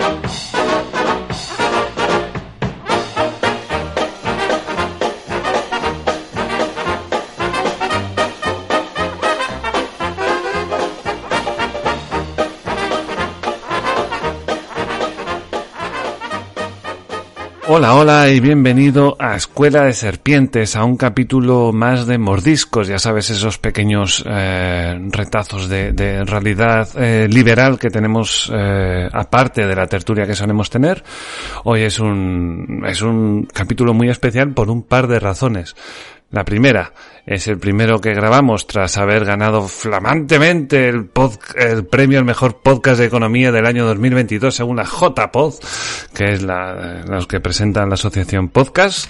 Thank you. Hola, hola y bienvenido a Escuela de Serpientes, a un capítulo más de mordiscos, ya sabes, esos pequeños eh, retazos de, realidad eh, liberal que tenemos eh, aparte de la tertulia que solemos tener. Hoy es un, es un capítulo muy especial por un par de razones. La primera es el primero que grabamos tras haber ganado flamantemente el, pod, el premio al mejor podcast de economía del año 2022 según la JPod, que es la, los que presentan la asociación Podcast.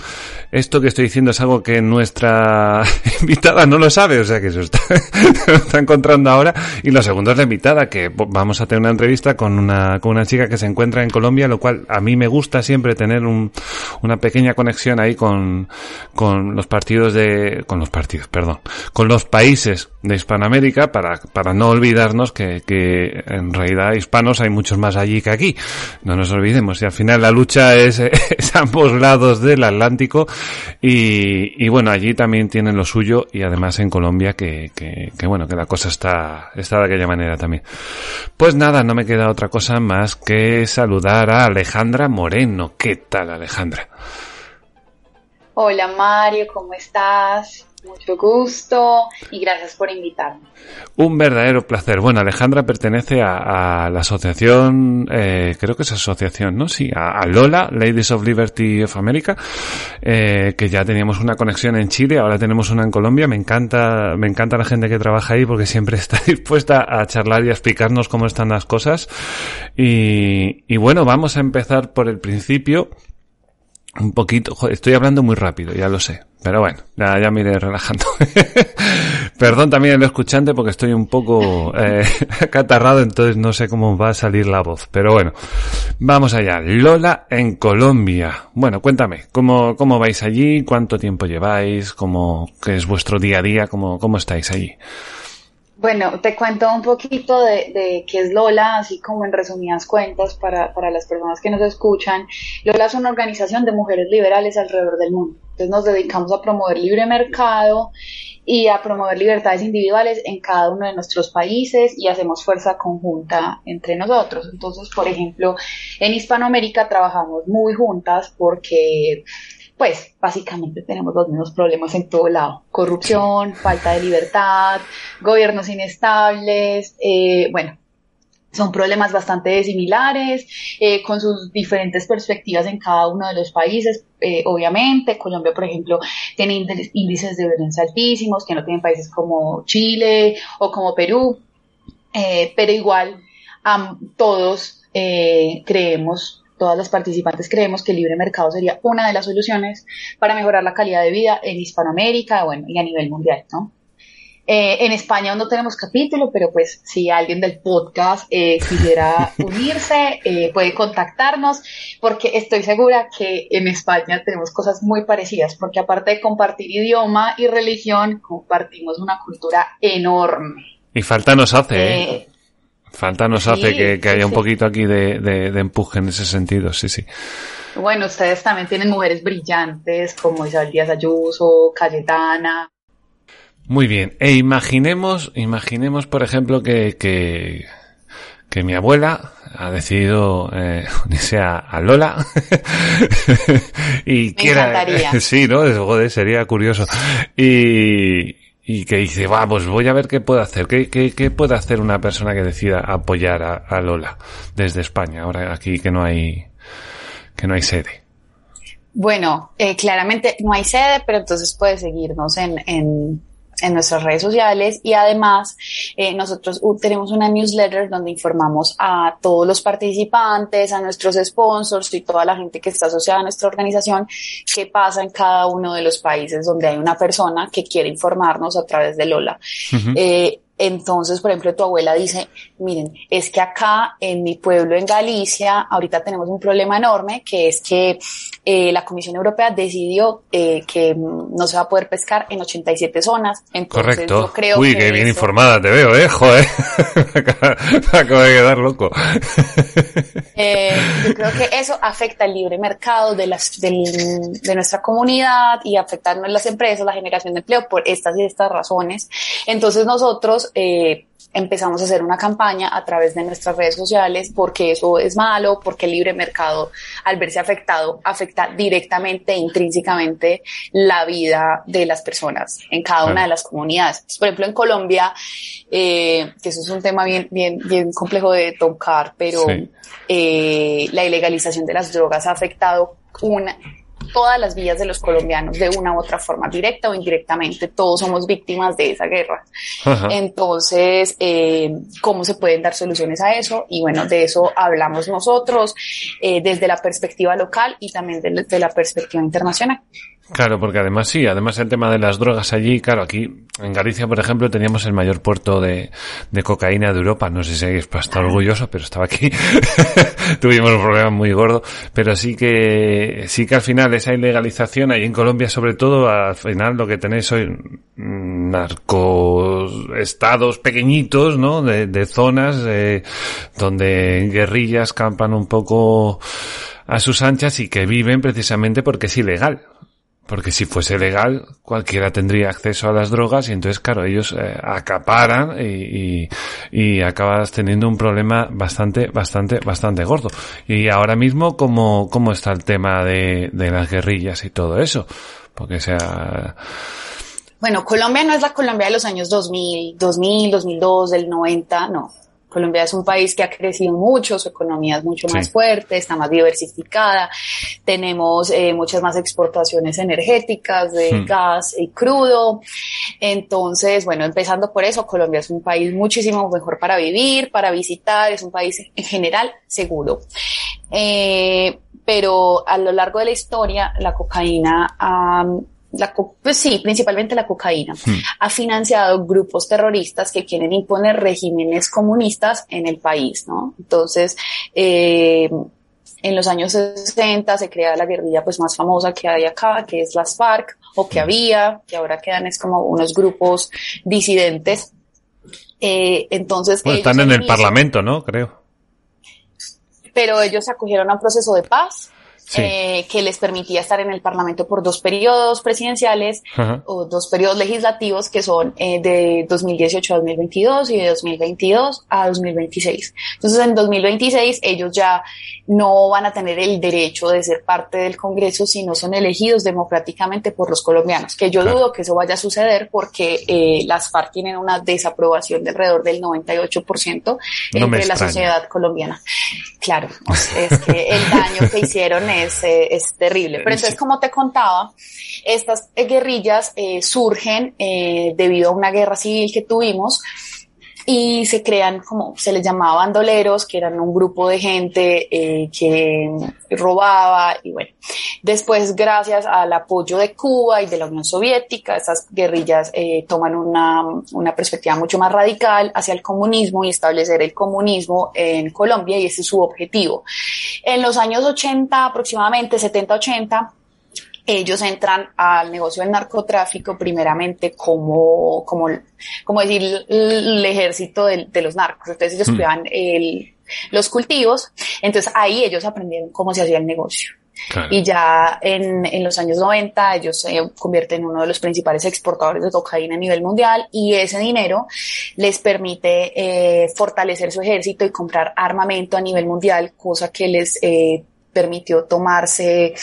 Esto que estoy diciendo es algo que nuestra invitada no lo sabe, o sea que se está, está encontrando ahora. Y lo segundo es la invitada, que vamos a tener una entrevista con una, con una chica que se encuentra en Colombia, lo cual a mí me gusta siempre tener un, una pequeña conexión ahí con, con los partidos de, con los partidos, perdón, con los países de Hispanoamérica para, para no olvidarnos que, que en realidad hispanos hay muchos más allí que aquí. No nos olvidemos. Y al final la lucha es, es ambos lados del Atlántico y, y, bueno, allí también tienen lo suyo y además en Colombia que, que, que, bueno, que la cosa está, está de aquella manera también. Pues nada, no me queda otra cosa más que saludar a Alejandra Moreno. ¿Qué tal Alejandra? Hola Mario, ¿cómo estás? Mucho gusto y gracias por invitarme. Un verdadero placer. Bueno, Alejandra pertenece a, la asociación, eh, creo que es asociación, ¿no? Sí, a, Lola, Ladies of Liberty of America, eh, que ya teníamos una conexión en Chile, ahora tenemos una en Colombia. Me encanta, me encanta la gente que trabaja ahí porque siempre está dispuesta a charlar y a explicarnos cómo están las cosas. Y bueno, vamos a empezar por el principio un poquito, estoy hablando muy rápido, ya lo sé, pero bueno, ya, ya me iré relajando. Perdón también el escuchante porque estoy un poco eh, catarrado, entonces no sé cómo va a salir la voz, pero bueno, vamos allá. Lola en Colombia. Bueno, cuéntame, ¿cómo, cómo vais allí? ¿Cuánto tiempo lleváis? ¿Cómo, qué es vuestro día a día? ¿Cómo, cómo estáis allí? Bueno, te cuento un poquito de, de, qué es Lola, así como en resumidas cuentas para, para las personas que nos escuchan. Lola es una organización de mujeres liberales alrededor del mundo. Entonces nos dedicamos a promover libre mercado y a promover libertades individuales en cada uno de nuestros países y hacemos fuerza conjunta entre nosotros. Entonces, por ejemplo, en Hispanoamérica trabajamos muy juntas porque pues básicamente tenemos los mismos problemas en todo lado. Corrupción, falta de libertad, gobiernos inestables, eh, bueno, son problemas bastante similares, eh, con sus diferentes perspectivas en cada uno de los países, eh, obviamente. Colombia, por ejemplo, tiene índices de violencia altísimos que no tienen países como Chile o como Perú, eh, pero igual um, todos creemos todas las participantes creemos que el libre mercado sería una de las soluciones para mejorar la calidad de vida en Hispanoamérica bueno, y a nivel mundial, ¿no? Eh, en España no tenemos capítulo, pero pues si alguien del podcast eh, quisiera unirse, eh, puede contactarnos, porque estoy segura que en España tenemos cosas muy parecidas, porque aparte de compartir idioma y religión, compartimos una cultura enorme. Y falta nos hace, ¿eh? Falta nos sí, hace que, que haya sí, un poquito aquí de, de, de, empuje en ese sentido, sí, sí. Bueno, ustedes también tienen mujeres brillantes como Isabel Díaz Ayuso, Cayetana. Muy bien. E imaginemos, imaginemos, por ejemplo, que, que, que mi abuela ha decidido eh, unirse a, a Lola y Me quiera, sí, ¿no? Joder, sería curioso. Y, y que dice, va, pues voy a ver qué puedo hacer, qué, qué, qué puede hacer una persona que decida apoyar a, Lola desde España, ahora aquí que no hay, que no hay sede. Bueno, eh, claramente no hay sede, pero entonces puede seguirnos en, en, en nuestras redes sociales y además eh, nosotros tenemos una newsletter donde informamos a todos los participantes, a nuestros sponsors y toda la gente que está asociada a nuestra organización qué pasa en cada uno de los países donde hay una persona que quiere informarnos a través de Lola. Entonces, por ejemplo, tu abuela dice, miren, es que acá en mi pueblo, en Galicia, ahorita tenemos un problema enorme, que es que eh, la Comisión Europea decidió eh, que no se va a poder pescar en 87 zonas. Entonces, Correcto. Yo creo Uy, que bien informada te veo, ¿eh? Joder, me acabo de quedar loco. eh, yo creo que eso afecta el libre mercado de, las, del, de nuestra comunidad y afecta a las empresas, la generación de empleo por estas y estas razones. Entonces nosotros eh, empezamos a hacer una campaña a través de nuestras redes sociales porque eso es malo, porque el libre mercado, al verse afectado, afecta directamente e intrínsecamente la vida de las personas en cada una de las comunidades. Por ejemplo, en Colombia, eh, que eso es un tema bien, bien, bien complejo de tocar, pero eh, la ilegalización de las drogas ha afectado una todas las vías de los colombianos de una u otra forma, directa o indirectamente. Todos somos víctimas de esa guerra. Entonces, eh, ¿cómo se pueden dar soluciones a eso? Y bueno, de eso hablamos nosotros eh, desde la perspectiva local y también desde la perspectiva internacional. Claro, porque además sí, además el tema de las drogas allí, claro, aquí en Galicia, por ejemplo, teníamos el mayor puerto de, cocaína de Europa. No sé si es para estar orgulloso, pero estaba aquí. Tuvimos un problema muy gordo, pero sí que, sí que al final esa ilegalización ahí en Colombia, sobre todo, al final lo que tenéis hoy narcos estados pequeñitos, ¿no? De, de zonas eh, donde guerrillas campan un poco a sus anchas y que viven precisamente porque es ilegal. Porque si fuese legal, cualquiera tendría acceso a las drogas y entonces, claro, ellos eh, acaparan y, y, acabas teniendo un problema bastante, bastante, bastante gordo. Y ahora mismo, ¿cómo, cómo está el tema de, de las guerrillas y todo eso? Porque sea... Bueno, Colombia no es la Colombia de los años 2000, 2000, 2002, del 90, no. Colombia es un país que ha crecido mucho, su economía es mucho más fuerte, está más diversificada, tenemos eh, muchas más exportaciones energéticas de hmm. gas y crudo. Entonces, bueno, empezando por eso, Colombia es un país muchísimo mejor para vivir, para visitar, es un país en general seguro. Eh, pero a lo largo de la historia, la cocaína ha la, pues sí, principalmente la cocaína, hmm. ha financiado grupos terroristas que quieren imponer regímenes comunistas en el país, ¿no? Entonces, eh, en los años 60 se crea la guerrilla pues más famosa que hay acá, que es las FARC, o que había, que ahora quedan es como unos grupos disidentes. Eh, entonces. están en el Parlamento, ¿no? Creo. Pero ellos acogieron a un proceso de paz eh, que les permitía estar en el Parlamento por dos periodos presidenciales o dos periodos legislativos que son eh, de 2018 a 2022 y de 2022 a 2026. Entonces, en 2026 ellos ya no van a tener el derecho de ser parte del Congreso si no son elegidos democráticamente por los colombianos, que yo dudo que eso vaya a suceder porque eh, las FARC tienen una desaprobación de alrededor del 98% entre la sociedad colombiana. Claro, es que el daño que hicieron es, eh, es terrible. Pero entonces, como te contaba, estas guerrillas eh, surgen eh, debido a una guerra civil que tuvimos y se crean como se les llamaba bandoleros, que eran un grupo de gente eh, que robaba y bueno, después gracias al apoyo de Cuba y de la Unión Soviética, estas guerrillas eh, toman una, una perspectiva mucho más radical hacia el comunismo y establecer el comunismo en Colombia y ese es su objetivo. En los años 80 aproximadamente, 70-80, ellos entran al negocio del narcotráfico primeramente como, como, como decir, el ejército de, los narcos. Entonces ellos mm. cuidaban el, los cultivos. Entonces ahí ellos aprendieron cómo se hacía el negocio. Y ya en, en, los años 90 ellos se convierten en uno de los principales exportadores de cocaína a nivel mundial y ese dinero les permite eh, fortalecer su ejército y comprar armamento a nivel mundial, cosa que les eh, permitió tomarse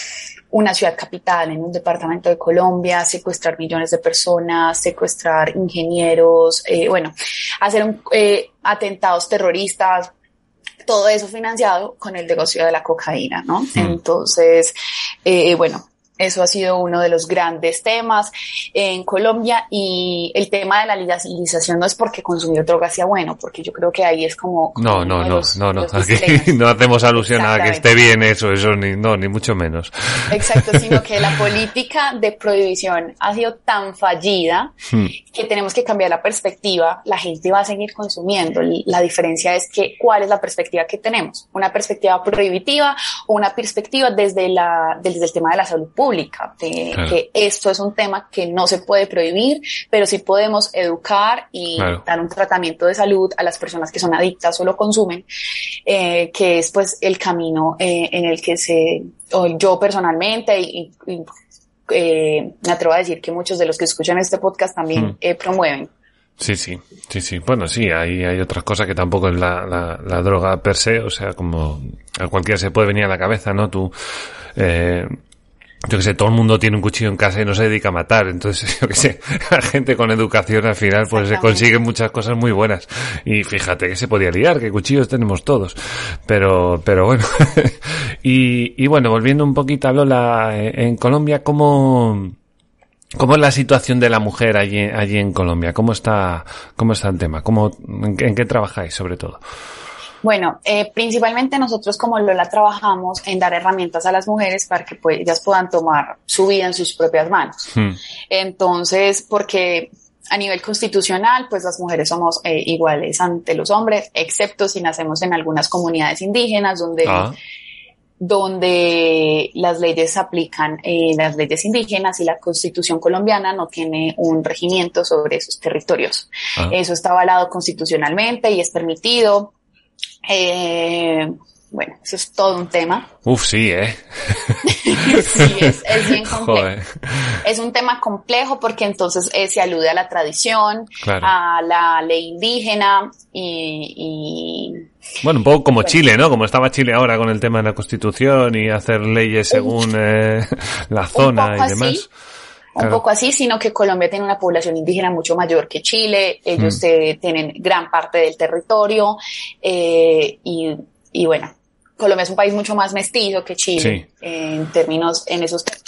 una ciudad capital en un departamento de Colombia, secuestrar millones de personas, secuestrar ingenieros, eh, bueno, hacer un, eh, atentados terroristas, todo eso financiado con el negocio de la cocaína, ¿no? Entonces, eh, bueno, Eso ha sido uno de los grandes temas en Colombia y el tema de la legalización no es porque consumir droga sea bueno, porque yo creo que ahí es como... no, no, no, no, no, aquí no hacemos alusión a que esté bien eso, eso ni, no, ni mucho menos. Exacto, sino que la política de prohibición ha sido tan fallida hmm. que tenemos que cambiar la perspectiva, la gente va a seguir consumiendo, la diferencia es que cuál es la perspectiva que tenemos, una perspectiva prohibitiva o una perspectiva desde, la, desde el tema de la salud pública pública, de que esto es un tema que no se puede prohibir, pero sí podemos educar y dar un tratamiento de salud a las personas que son adictas o lo consumen, eh, que es pues el camino eh, en el que se, o yo personalmente y, eh, me atrevo a decir que muchos de los que escuchan este podcast también hmm. promueven. Sí, sí, sí, sí. Bueno, sí, hay, hay otras cosas que tampoco es la, la, la, droga per se, o sea, como a cualquiera se puede venir a la cabeza, ¿no? Tú, eh, yo que sé, todo el mundo tiene un cuchillo en casa y no se dedica a matar. Entonces, yo que sé, la gente con educación al final pues se consiguen muchas cosas muy buenas. Y fíjate que se podía liar, que cuchillos tenemos todos. Pero, pero bueno. y, y bueno, volviendo un poquito a Lola, eh, en Colombia, ¿cómo, ¿Cómo es la situación de la mujer allí, allí en Colombia? ¿Cómo está, cómo está el tema? ¿Cómo, en qué trabajáis sobre todo? Bueno, eh, principalmente nosotros como Lola trabajamos en dar herramientas a las mujeres para que pues, ellas puedan tomar su vida en sus propias manos. Hmm. Entonces, porque a nivel constitucional, pues las mujeres somos eh, iguales ante los hombres, excepto si nacemos en algunas comunidades indígenas donde... Ah. donde las leyes aplican eh, las leyes indígenas y la constitución colombiana no tiene un regimiento sobre esos territorios. Ah. Eso está avalado constitucionalmente y es permitido. Eh, bueno, eso es todo un tema. Uf, sí, ¿eh? sí, es, bien complejo. Es un tema complejo porque entonces eh, se alude a la tradición, a la ley indígena y, Bueno, un poco como Chile, ¿no? Como estaba Chile ahora con el tema de la constitución y hacer leyes según eh, la zona y demás un poco así, sino que Colombia tiene una población indígena mucho mayor que Chile, ellos mm. tienen gran parte del territorio eh, y, y, bueno, Colombia es un país mucho más mestizo que Chile en términos, en esos términos.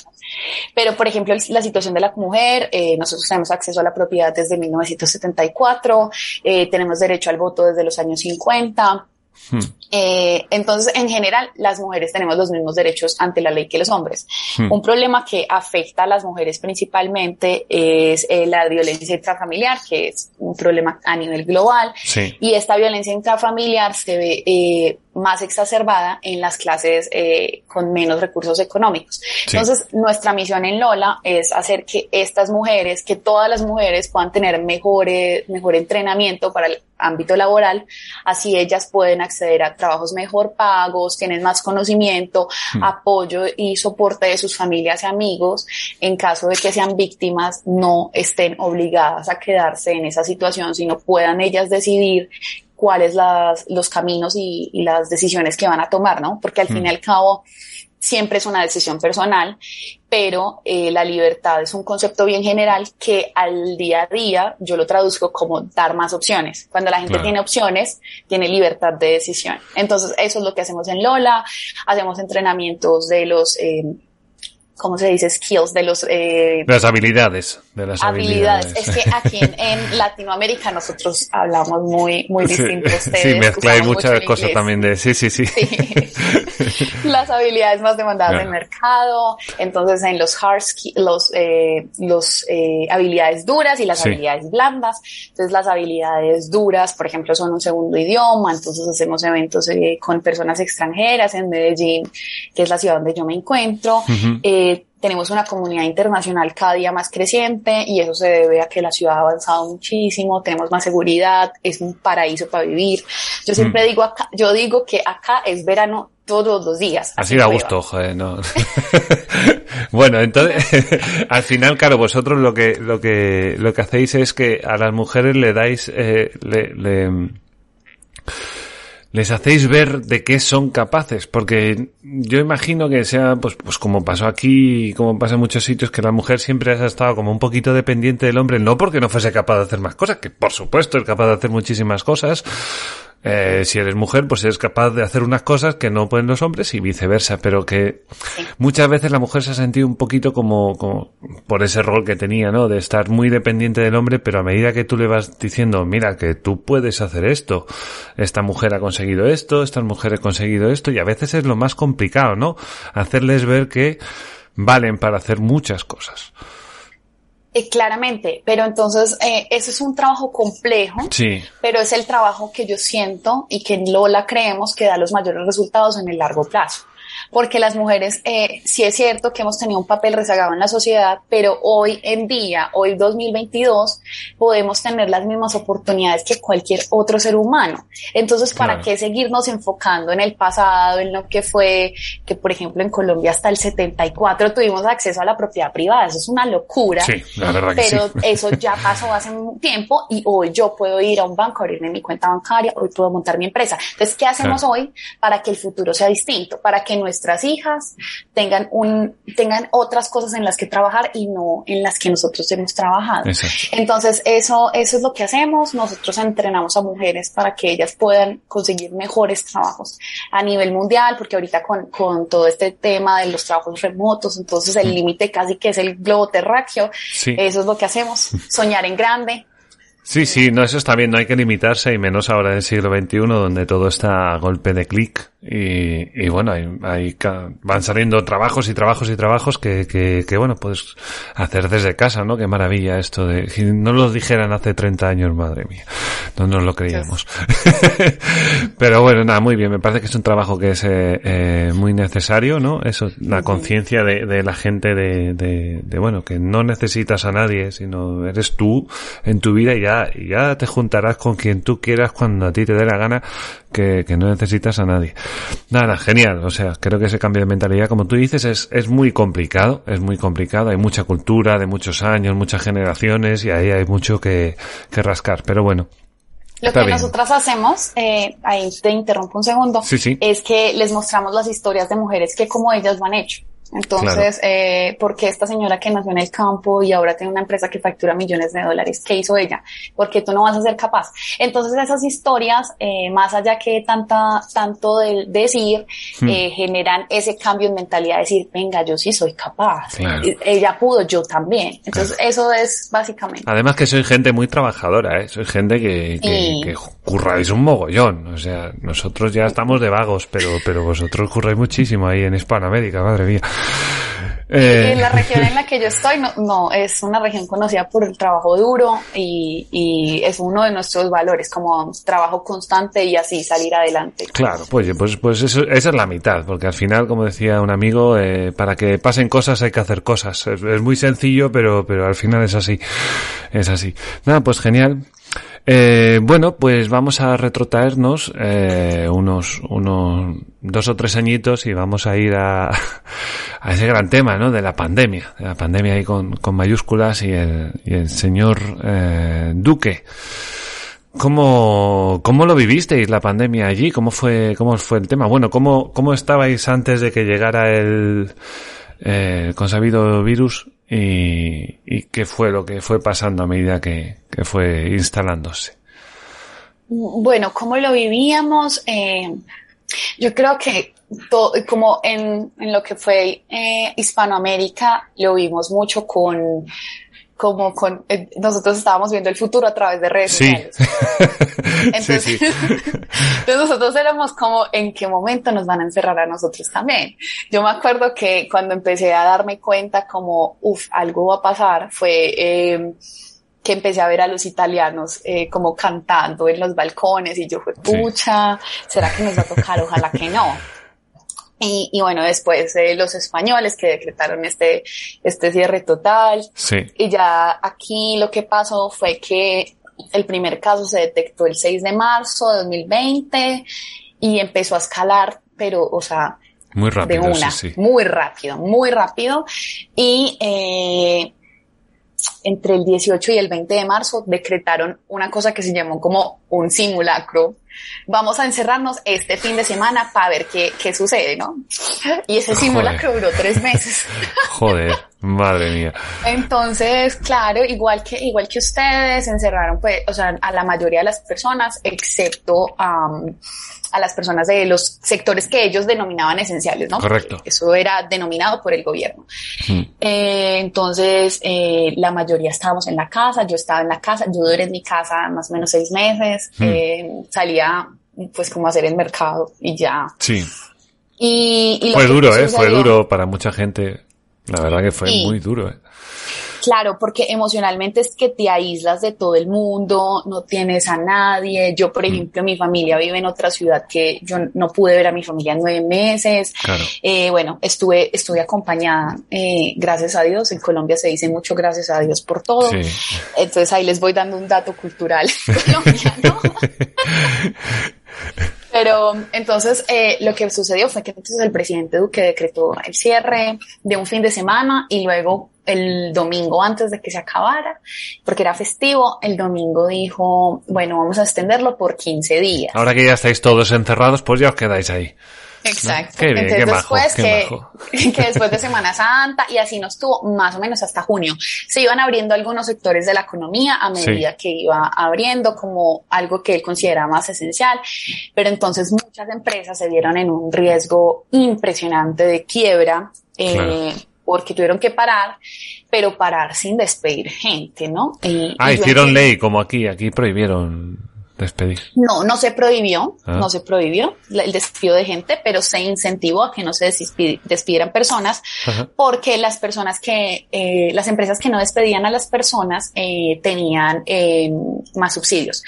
Pero, por ejemplo, la situación de la mujer, eh, nosotros tenemos acceso a la propiedad desde 1974, eh, tenemos derecho al voto desde los años 50, Hmm. Eh, entonces, en general, las mujeres tenemos los mismos derechos ante la ley que los hombres. Hmm. Un problema que afecta a las mujeres principalmente es eh, la violencia intrafamiliar, que es un problema a nivel global. Y esta violencia intrafamiliar se ve eh, más exacerbada en las clases eh, con menos recursos económicos. Entonces, nuestra misión en Lola es hacer que estas mujeres, que todas las mujeres puedan tener mejor, mejor entrenamiento para el ámbito laboral, así ellas pueden acceder a trabajos mejor pagos, tienen más conocimiento, hmm. apoyo y soporte de sus familias y amigos, en caso de que sean víctimas, no estén obligadas a quedarse en esa situación, sino puedan ellas decidir cuáles las, los caminos y, las decisiones que van a tomar, ¿no? Porque al fin y mm. al cabo siempre es una decisión personal, pero eh, la libertad es un concepto bien general que al día a día yo lo traduzco como dar más opciones. Cuando la gente tiene opciones, tiene libertad de decisión. Entonces, eso es lo que hacemos en Lola. Hacemos entrenamientos de los eh, ¿cómo se dice? Skills, de los... Eh, las habilidades. De las habilidades. Es que aquí en, Latinoamérica nosotros hablamos muy, muy distintos. Sí, mezcláis muchas cosas también de... Sí, sí, sí. las habilidades más demandadas del mercado, entonces en los hard skills, los, eh, los eh, habilidades duras y las habilidades blandas. Entonces las habilidades duras, por ejemplo, son un segundo idioma, entonces hacemos eventos eh, con personas extranjeras en Medellín, que es la ciudad donde yo me encuentro. Eh, tenemos una comunidad internacional cada día más creciente y eso se debe a que la ciudad ha avanzado muchísimo, tenemos más seguridad, es un paraíso para vivir. Yo siempre mm. digo acá, yo digo que acá es verano todos los días. Así da gusto, joder, no. bueno, entonces, al final, claro, vosotros lo que, lo que, lo que hacéis es que a las mujeres le dais, eh, le, le les hacéis ver de qué son capaces, porque yo imagino que sea, pues, pues como pasó aquí, como pasa en muchos sitios, que la mujer siempre ha estado como un poquito dependiente del hombre, no porque no fuese capaz de hacer más cosas, que por supuesto es capaz de hacer muchísimas cosas, Eh, si eres mujer, pues eres capaz de hacer unas cosas que no pueden los hombres y viceversa, pero que muchas veces la mujer se ha sentido un poquito como, como por ese rol que tenía, ¿no? De estar muy dependiente del hombre, pero a medida que tú le vas diciendo, mira, que tú puedes hacer esto, esta mujer ha conseguido esto, esta mujer ha conseguido esto, y a veces es lo más complicado, ¿no? Hacerles ver que valen para hacer muchas cosas. Eh, claramente, pero entonces eh, eso es un trabajo complejo, sí. pero es el trabajo que yo siento y que en Lola creemos que da los mayores resultados en el largo plazo porque las mujeres, eh, sí es cierto que hemos tenido un papel rezagado en la sociedad, pero hoy en día, hoy 2022, podemos tener las mismas oportunidades que cualquier otro ser humano. Entonces, ¿para qué seguirnos enfocando en el pasado, en lo que fue, que por ejemplo en Colombia hasta el 74 tuvimos acceso a la propiedad privada? Eso es una locura. Sí, la verdad que pero eso ya pasó hace un tiempo y hoy yo puedo ir a un banco, abrirme mi cuenta bancaria, hoy puedo montar mi empresa. Entonces, ¿qué hacemos hoy para que el futuro sea distinto? Para que nuestro nuestras hijas tengan un, tengan otras cosas en las que trabajar y no en las que nosotros hemos trabajado. Entonces, eso, eso es lo que hacemos. Nosotros entrenamos a mujeres para que ellas puedan conseguir mejores trabajos a nivel mundial, porque ahorita con, con todo este tema de los trabajos remotos, entonces el mm. límite casi que es el globo terráqueo. Eso es lo que hacemos. Soñar en grande, Sí, sí, no, eso está bien, no hay que limitarse y menos ahora en el siglo XXI donde todo está a golpe de clic y, y bueno, hay, van saliendo trabajos y trabajos y trabajos que, que, que, bueno, puedes hacer desde casa, ¿no? Qué maravilla esto de, si no lo dijeran hace 30 años, madre mía, no nos lo creíamos. Pero bueno, nada, muy bien, me parece que es un trabajo que es eh, eh muy necesario, ¿no? Eso, la conciencia de, de, la gente de, de, de, bueno, que no necesitas a nadie, sino eres tú en tu vida y ya, y ya te juntarás con quien tú quieras cuando a ti te dé la gana, que, que no necesitas a nadie. Nada, genial. O sea, creo que ese cambio de mentalidad, como tú dices, es, es muy complicado. Es muy complicado. Hay mucha cultura de muchos años, muchas generaciones y ahí hay mucho que, que rascar. Pero bueno, lo que nosotras hacemos, eh, ahí te interrumpo un segundo, sí, sí. es que les mostramos las historias de mujeres que como ellas lo han hecho. Entonces, eh, porque esta señora que nació en el campo y ahora tiene una empresa que factura millones de dólares, ¿qué hizo ella? Porque tú no vas a ser capaz. Entonces, esas historias, eh, más allá que tanta, tanto de decir, hmm. eh, generan ese cambio en mentalidad, de decir, venga, yo sí soy capaz. Ella pudo, yo también. Entonces, eso es básicamente. Además que soy gente muy trabajadora, ¿eh? Soy gente que, que, que curráis un mogollón. O sea, nosotros ya estamos de vagos, pero, pero vosotros curráis muchísimo ahí en Hispanoamérica, madre mía. Eh. En la región en la que yo estoy, no, no, es una región conocida por el trabajo duro y, y, es uno de nuestros valores, como trabajo constante y así salir adelante. Claro, pues, pues, pues eso, esa es la mitad, porque al final, como decía un amigo, eh, para que pasen cosas hay que hacer cosas. Es, es, muy sencillo, pero, pero al final es así. Es así. Nada, pues genial. Eh, bueno, pues vamos a retrotraernos eh, unos, unos dos o tres añitos y vamos a ir a, a ese gran tema, ¿no? De la pandemia, de la pandemia ahí con, con mayúsculas y el, y el señor eh, Duque. ¿Cómo, ¿Cómo lo vivisteis la pandemia allí? ¿Cómo fue, cómo fue el tema? Bueno, ¿cómo, cómo estabais antes de que llegara el, eh, consabido virus y, y, qué fue lo que fue pasando a medida que, que fue instalándose. Bueno, ¿cómo lo vivíamos? Eh, yo creo que como en, en, lo que fue eh, Hispanoamérica, lo vimos mucho con como con eh, nosotros estábamos viendo el futuro a través de redes sociales. Entonces, sí, sí. entonces nosotros éramos como en qué momento nos van a encerrar a nosotros también. Yo me acuerdo que cuando empecé a darme cuenta como, uff, algo va a pasar, fue eh, que empecé a ver a los italianos eh, como cantando en los balcones y yo fue, pucha, ¿será que nos va a tocar? Ojalá que no. Y, y, bueno, después eh, los españoles que decretaron este, este cierre total. Sí. Y ya aquí lo que pasó fue que el primer caso se detectó el 6 de marzo de 2020 y empezó a escalar, pero, o sea, muy rápido, de una, sí, sí. muy rápido, muy rápido. Y eh, entre el 18 y el 20 de marzo decretaron una cosa que se llamó como un simulacro. Vamos a encerrarnos este fin de semana para ver qué, qué sucede, ¿no? Y ese simulacro duró tres meses. Joder. Madre mía. Entonces, claro, igual que, igual que ustedes, encerraron, pues, o sea, a la mayoría de las personas, excepto a las personas de los sectores que ellos denominaban esenciales, ¿no? Correcto. Eso era denominado por el gobierno. Hmm. Eh, entonces, eh, la mayoría estábamos en la casa, yo estaba en la casa, yo duré en mi casa más o menos seis meses, hmm. eh, salía pues como a hacer el mercado y ya. Sí. Y, fue duro, ¿eh? Fue duro para mucha gente. La verdad que fue muy duro, ¿eh? Claro, porque emocionalmente es que te aíslas de todo el mundo, no tienes a nadie. Yo, por mm. ejemplo, mi familia vive en otra ciudad que yo no pude ver a mi familia en nueve meses. Claro. Eh, bueno, estuve, estuve acompañada, eh, gracias a Dios. En Colombia se dice mucho gracias a Dios por todo. Sí. Entonces ahí les voy dando un dato cultural colombiano. Pero entonces eh, lo que sucedió fue que entonces el presidente Duque decretó el cierre de un fin de semana y luego el domingo antes de que se acabara, porque era festivo, el domingo dijo, bueno, vamos a extenderlo por 15 días. Ahora que ya estáis todos encerrados, pues ya os quedáis ahí. Exacto. Entonces después que, que, después de Semana Santa y así nos tuvo más o menos hasta junio. Se iban abriendo algunos sectores de la economía a medida que iba abriendo como algo que él consideraba más esencial, pero entonces muchas empresas se vieron en un riesgo impresionante de quiebra. Eh, porque tuvieron que parar, pero parar sin despedir gente, ¿no? ah, hicieron ley como aquí, aquí prohibieron despedir. No, no se prohibió, ah. no se prohibió el despido de gente, pero se incentivó a que no se despidieran personas, porque las personas que, eh, las empresas que no despedían a las personas eh, tenían eh, más subsidios.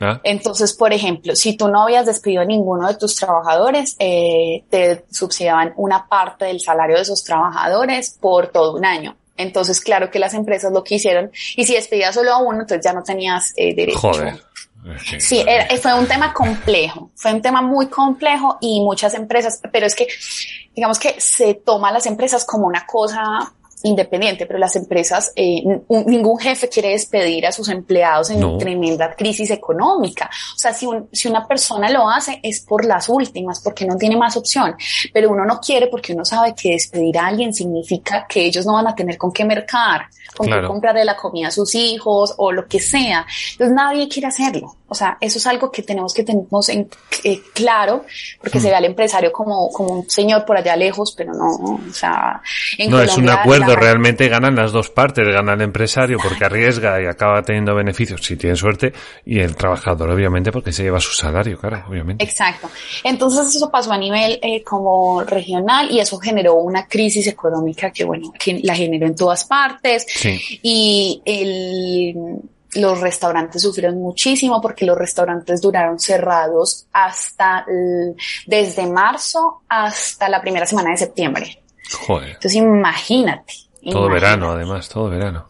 Ah. Entonces, por ejemplo, si tú no habías despedido a ninguno de tus trabajadores, te subsidiaban una parte del salario de esos trabajadores por todo un año. Entonces, claro que las empresas lo que hicieron, y si despedías solo a uno, entonces ya no tenías derecho. Joder. Sí, fue un tema complejo, fue un tema muy complejo y muchas empresas, pero es que digamos que se toma las empresas como una cosa independiente, pero las empresas, eh, ningún jefe quiere despedir a sus empleados en tremenda crisis económica. O sea, si, si una persona lo hace es por las últimas, porque no tiene más opción, pero uno no quiere porque uno sabe que despedir a alguien significa que ellos no van a tener con qué mercar, con qué comprarle la comida a sus hijos o lo que sea. Entonces nadie quiere hacerlo. O sea, eso es algo que tenemos que tener en, eh, claro, porque se ve al empresario como, como un señor por allá lejos, pero no, o sea, en no es un acuerdo, realmente ganan las dos partes, gana el empresario porque arriesga y acaba teniendo beneficios si tiene suerte, y el trabajador obviamente porque se lleva su salario, claro, obviamente. Exacto. Entonces eso pasó a nivel eh, como regional y eso generó una crisis económica que bueno, que la generó en todas partes. Sí. Y el los restaurantes sufrieron muchísimo porque los restaurantes duraron cerrados hasta desde marzo hasta la primera semana de septiembre. Joder. Entonces imagínate. Todo verano, además, todo verano.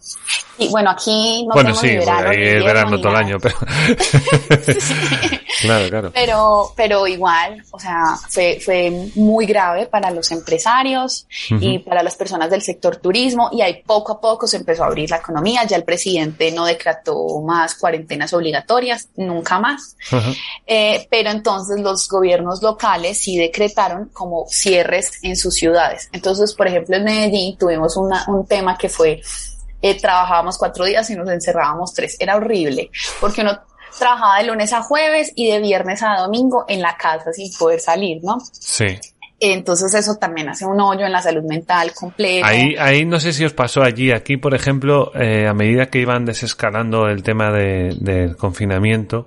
Y bueno, aquí no bueno, sí, verano. Ahí es verano todo el año, pero. claro, claro. Pero, pero igual, o sea, fue, fue muy grave para los empresarios y para las personas del sector turismo y ahí poco a poco se empezó a abrir la economía. Ya el presidente no decretó más cuarentenas obligatorias, nunca más. Eh, pero entonces los gobiernos locales sí decretaron como cierres en sus ciudades. Entonces, por ejemplo, en Medellín tuvimos una, un tema que fue eh, trabajábamos cuatro días y nos encerrábamos tres. Era horrible, porque uno trabajaba de lunes a jueves y de viernes a domingo en la casa sin poder salir, ¿no? Sí. Entonces eso también hace un hoyo en la salud mental completo. Ahí, ahí no sé si os pasó allí. Aquí, por ejemplo, eh, a medida que iban desescalando el tema de, del confinamiento,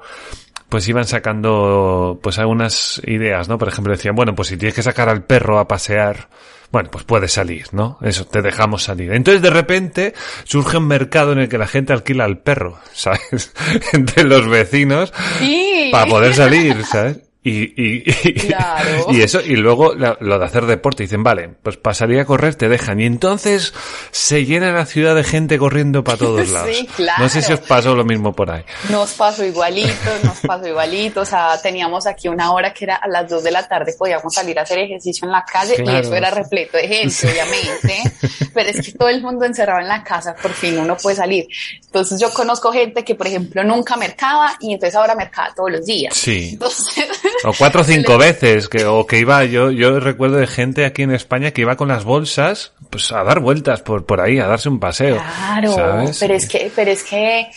pues iban sacando pues algunas ideas, ¿no? Por ejemplo, decían, bueno, pues si tienes que sacar al perro a pasear, bueno, pues puedes salir, ¿no? Eso, te dejamos salir. Entonces de repente surge un mercado en el que la gente alquila al perro, ¿sabes? Entre los vecinos para poder salir, ¿sabes? Y, y, y, eso, y luego lo de hacer deporte, dicen, vale, pues pasaría a correr, te dejan. Y entonces se llena la ciudad de gente corriendo para todos lados. Sí, claro. No sé si os pasó lo mismo por ahí. Nos pasó igualito, nos pasó igualito. O sea, teníamos aquí una hora que era a las dos de la tarde, podíamos salir a hacer ejercicio en la calle y eso era repleto de gente, obviamente. Pero es que todo el mundo encerrado en la casa, por fin uno puede salir. Entonces yo conozco gente que, por ejemplo, nunca mercaba y entonces ahora mercaba todos los días. Sí. Entonces, O cuatro o cinco veces, que, o que iba, yo, yo recuerdo de gente aquí en España que iba con las bolsas, pues a dar vueltas por, por ahí, a darse un paseo. Claro, ¿sabes? pero es que, pero es que,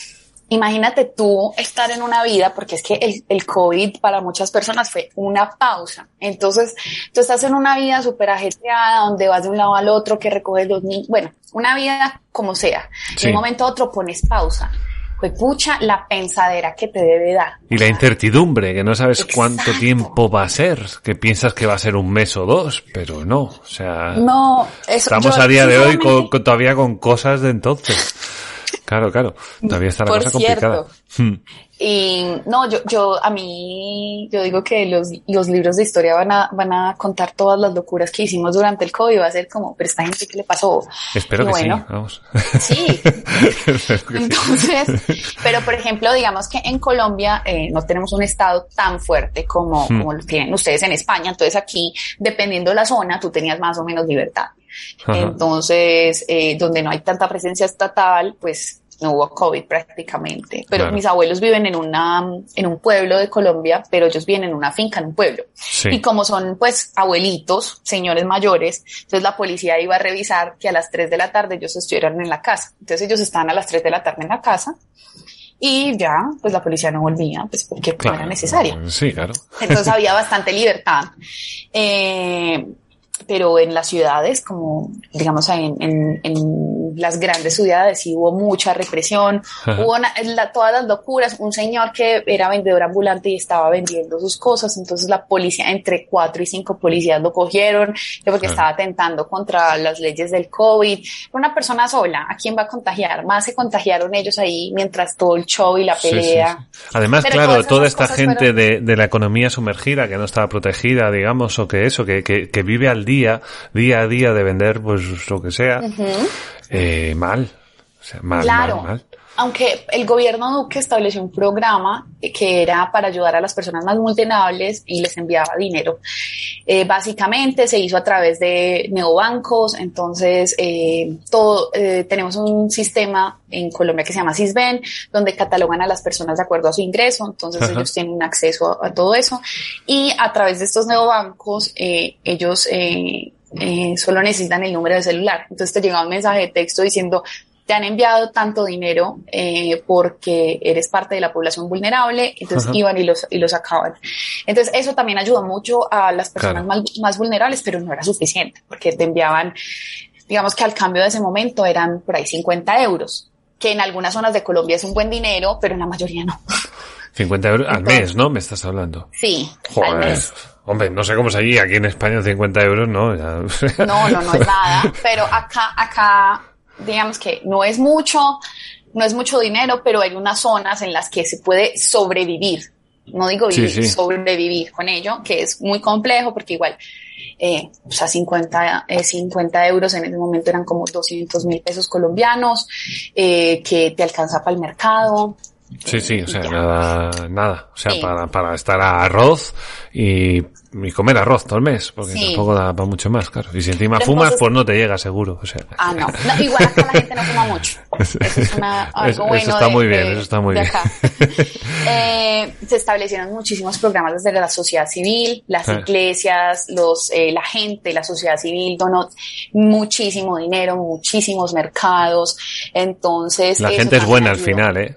imagínate tú estar en una vida, porque es que el, el COVID para muchas personas fue una pausa. Entonces, tú estás en una vida súper ajetreada, donde vas de un lado al otro, que recoges los niños, bueno, una vida como sea. Sí. De un momento a otro pones pausa. Pues pucha, la pensadera que te debe dar. Y la incertidumbre, que no sabes cuánto tiempo va a ser, que piensas que va a ser un mes o dos, pero no, o sea, No, eso estamos yo a día de hoy con, todavía con cosas de entonces. Claro, claro, todavía está la Por cosa complicada. Hmm. Y no, yo, yo, a mí, yo digo que los, los libros de historia van a, van a contar todas las locuras que hicimos durante el COVID. Va a ser como, pero esta gente, ¿qué le pasó? Espero Y que bueno, sí, vamos. Sí. Entonces, pero por ejemplo, digamos que en Colombia eh, no tenemos un estado tan fuerte como, Hmm. como lo tienen ustedes en España. Entonces aquí, dependiendo de la zona, tú tenías más o menos libertad. Ajá. Entonces, eh, donde no hay tanta presencia estatal, pues no hubo COVID prácticamente. Pero Claro. mis abuelos viven en una, en un pueblo de Colombia, pero ellos viven en una finca en un pueblo. Sí. Y como son pues abuelitos, señores mayores, entonces la policía iba a revisar que a las 3 de la tarde ellos estuvieran en la casa. Entonces ellos estaban a las 3 de la tarde en la casa y ya, pues la policía no volvía, pues porque no era necesario. Sí, claro. Entonces había bastante libertad. Eh, pero en las ciudades, como digamos en, en, en las grandes ciudades, sí hubo mucha represión, Ajá. hubo una- la- todas las locuras. Un señor que era vendedor ambulante y estaba vendiendo sus cosas, entonces la policía, entre cuatro y cinco policías lo cogieron que porque Ajá. estaba atentando contra las leyes del COVID. Una persona sola, ¿a quién va a contagiar? Más se contagiaron ellos ahí mientras todo el show y la Sí, sí, pelea. sí. Además, Pero claro, toda esta gente fueron- de, de la economía sumergida que no estaba protegida, digamos, o que eso, que, que, que vive al día, día a día de vender, pues lo que sea, eh, mal. O sea, mal, Claro. mal, mal. Aunque el gobierno Duque estableció un programa que era para ayudar a las personas más vulnerables y les enviaba dinero. Eh, básicamente se hizo a través de neobancos, entonces eh, todo eh, tenemos un sistema en Colombia que se llama Sisben, donde catalogan a las personas de acuerdo a su ingreso, entonces Ajá. ellos tienen acceso a, a todo eso y a través de estos neobancos eh, ellos eh, solo necesitan el número de celular, entonces te llega un mensaje de texto diciendo te han enviado tanto dinero eh, porque eres parte de la población vulnerable, entonces Ajá. iban y los, y los sacaban. Entonces eso también ayudó mucho a las personas Claro. más, más vulnerables, pero no era suficiente, porque te enviaban, digamos que al cambio de ese momento eran por ahí 50 euros, que en algunas zonas de Colombia es un buen dinero, pero en la mayoría no. 50 euros al Entonces- mes, ¿no? Me estás hablando. Sí, al Joder. mes. Hombre, no sé cómo es allí, aquí en España 50 euros, ¿no? Ya- No, no, no es nada, pero acá, acá, digamos que no es mucho, no es mucho dinero, pero hay unas zonas en las que se puede sobrevivir. No digo Sí, vivir, sí. sobrevivir con ello, que es muy complejo porque igual, eh, o sea, 50, eh, 50 euros en ese momento eran como 200 mil pesos colombianos, eh, que te alcanza para el mercado. Sí, sí, o sea, Ya. nada, nada. O sea, Sí. para, para estar a arroz y, y comer arroz todo el mes, porque Sí. tampoco da para mucho más, claro. Y si encima Pero fumas, pues no te llega seguro, o sea. Ah, no. No, igual acá la gente no fuma mucho. Eso es una, algo Eso- eso bueno está de- muy bien, de- eso está muy bien. Eh, se establecieron muchísimos programas desde la sociedad civil, las Ah. iglesias, los, eh, la gente, la sociedad civil donó muchísimo dinero, muchísimos mercados. Entonces. La gente es buena al final, ¿eh?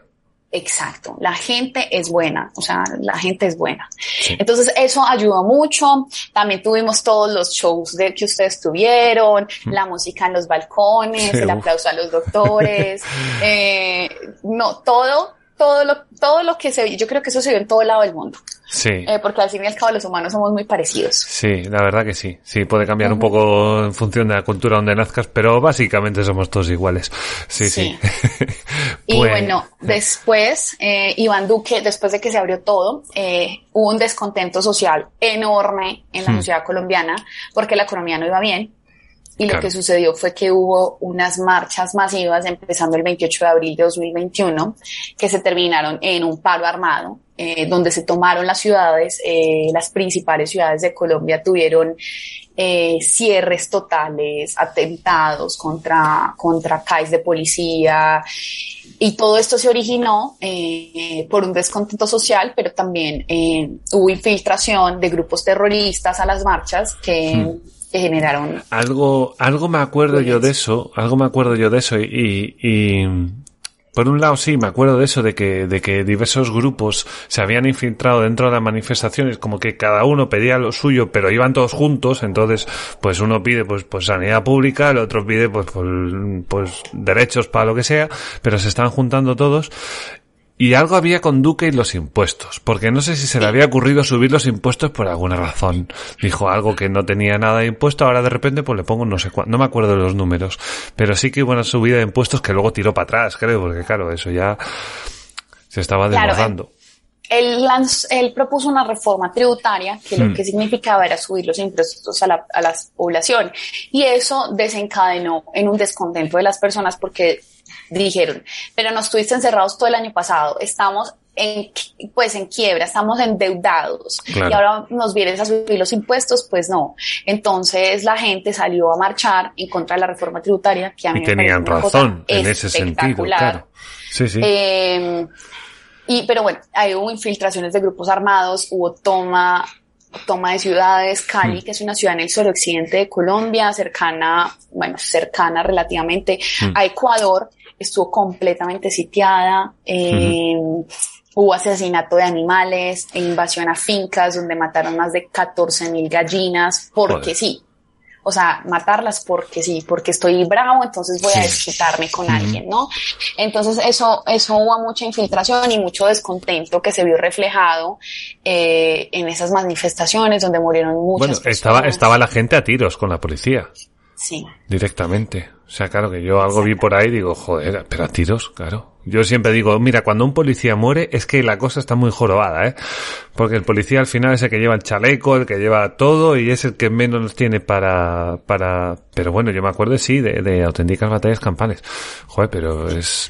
Exacto, la gente es buena, o sea, la gente es buena. Entonces eso ayudó mucho. También tuvimos todos los shows de que ustedes tuvieron, la música en los balcones, Sí, el uf. aplauso a los doctores, eh, no, todo, todo lo, todo lo que se vio, yo creo que eso se vio en todo lado del mundo, Sí. eh, porque al fin y al cabo los humanos somos muy parecidos. Sí, la verdad que sí. Sí, puede cambiar un poco en función de la cultura donde nazcas, pero básicamente somos todos iguales. Sí, sí. Sí. Y Pues- bueno, después, eh, Iván Duque, después de que se abrió todo, eh, hubo un descontento social enorme en la Hmm. sociedad colombiana porque la economía no iba bien. Y Claro. lo que sucedió fue que hubo unas marchas masivas empezando el 28 de abril de 2021 que se terminaron en un paro armado eh, donde se tomaron las ciudades, eh, las principales ciudades de Colombia tuvieron eh, cierres totales, atentados contra, contra CAIs de policía, y todo esto se originó eh, por un descontento social, pero también eh, hubo infiltración de grupos terroristas a las marchas que, generaron. Algo, algo me acuerdo yo de eso, algo me acuerdo yo de eso y, y por un lado, sí, me acuerdo de eso, de que, de que diversos grupos se habían infiltrado dentro de las manifestaciones, como que cada uno pedía lo suyo, pero iban todos juntos, entonces, pues uno pide, pues, pues sanidad pública, el otro pide, pues, pues, pues derechos para lo que sea, pero se están juntando todos, y algo había con Duque y los impuestos, porque no sé si se le había ocurrido subir los impuestos por alguna razón. Dijo algo que no tenía nada de impuesto, ahora de repente pues le pongo no sé cuánto, no me acuerdo de los números, pero sí que hubo una subida de impuestos que luego tiró para atrás, creo, porque claro, eso ya se estaba desbordando. él, él, propuso una reforma tributaria que lo hmm. que significaba era subir los impuestos a la, a la población y eso desencadenó en un descontento de las personas porque dijeron, pero no estuviste encerrados todo el año pasado, estamos en, pues en quiebra, estamos endeudados y ahora nos vienes a subir los impuestos, pues no. Entonces la gente salió a marchar en contra de la reforma tributaria que a mí y tenían razón en ese sentido, claro. Sí, sí. Eh, y, pero bueno, hay hubo infiltraciones de grupos armados, hubo toma toma de ciudades, Cali, mm. que es una ciudad en el suroccidente de Colombia, cercana, bueno, cercana relativamente mm. a Ecuador, estuvo completamente sitiada. Eh, hubo asesinato de animales, e invasión a fincas donde mataron más de 14 mil gallinas, porque sí. O sea, matarlas porque sí, porque estoy bravo, entonces voy a desquitarme con alguien, ¿no? Entonces eso, eso hubo mucha infiltración y mucho descontento que se vio reflejado eh, en esas manifestaciones donde murieron muchas bueno, estaba, estaba la gente a tiros con la policía. Sí. Directamente. O sea, claro que yo algo vi por ahí digo, joder, pero a tiros, claro. Yo siempre digo, mira, cuando un policía muere es que la cosa está muy jorobada, ¿eh? Porque el policía al final es el que lleva el chaleco, el que lleva todo y es el que menos tiene para, para, pero bueno, yo me acuerdo sí de, de auténticas batallas campales. Joder, pero es,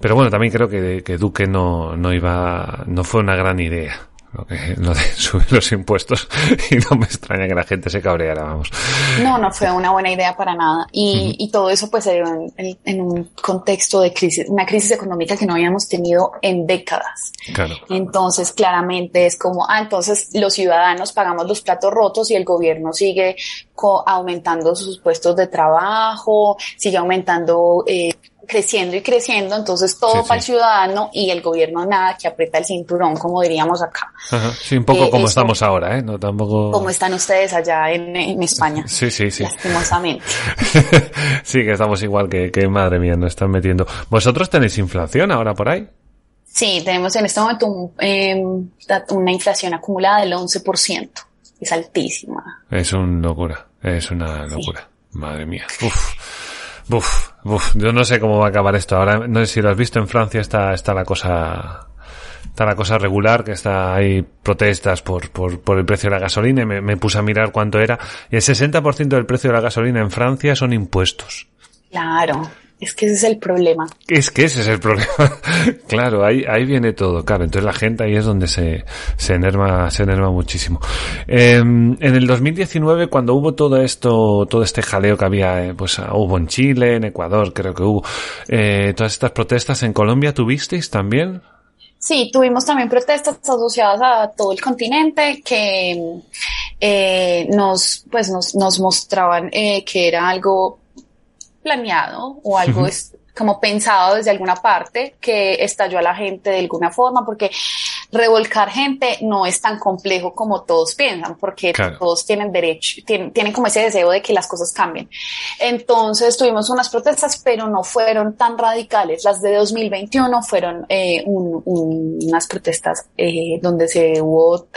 pero bueno, también creo que, que Duque no, no iba, no fue una gran idea de subir los impuestos y no me extraña que la gente se cabreara, vamos. No, no fue una buena idea para nada. Y, y todo eso pues se dio en, en, un contexto de crisis, una crisis económica que no habíamos tenido en décadas. Claro. Entonces, claramente es como, ah, entonces los ciudadanos pagamos los platos rotos y el gobierno sigue aumentando sus puestos de trabajo, sigue aumentando eh, creciendo y creciendo, entonces todo para el ciudadano y el gobierno nada que aprieta el cinturón, como diríamos acá. Sí, un poco eh, como estamos ahora, ¿eh? No tampoco. Como están ustedes allá en, España. Sí, sí, sí. Lastimosamente. sí, que estamos igual que, que, madre mía, nos están metiendo. ¿Vosotros tenéis inflación ahora por ahí? Sí, tenemos en este momento em, una inflación acumulada del 11%. Es altísima. Es una locura, es una locura. Madre mía. Uf. Uf, uf, yo no sé cómo va a acabar esto. Ahora, no sé si lo has visto en Francia, está, está la cosa, está la cosa regular, que está, hay protestas por, por, por el precio de la gasolina y me, me puse a mirar cuánto era. Y el 60% del precio de la gasolina en Francia son impuestos. Claro. Es que ese es el problema. Es que ese es el problema. claro, ahí, ahí viene todo, claro. Entonces la gente ahí es donde se, se enerva, se enerva muchísimo. Eh, en el 2019, cuando hubo todo esto, todo este jaleo que había, eh, pues hubo en Chile, en Ecuador, creo que hubo, eh, todas estas protestas en Colombia, ¿tuvisteis también? Sí, tuvimos también protestas asociadas a todo el continente que eh, nos, pues nos, nos mostraban eh, que era algo planeado o algo es como pensado desde alguna parte que estalló a la gente de alguna forma, porque revolcar gente no es tan complejo como todos piensan, porque todos tienen derecho, tienen, tienen, como ese deseo de que las cosas cambien. Entonces tuvimos unas protestas, pero no fueron tan radicales. Las de 2021 fueron eh, unas protestas eh, donde se hubo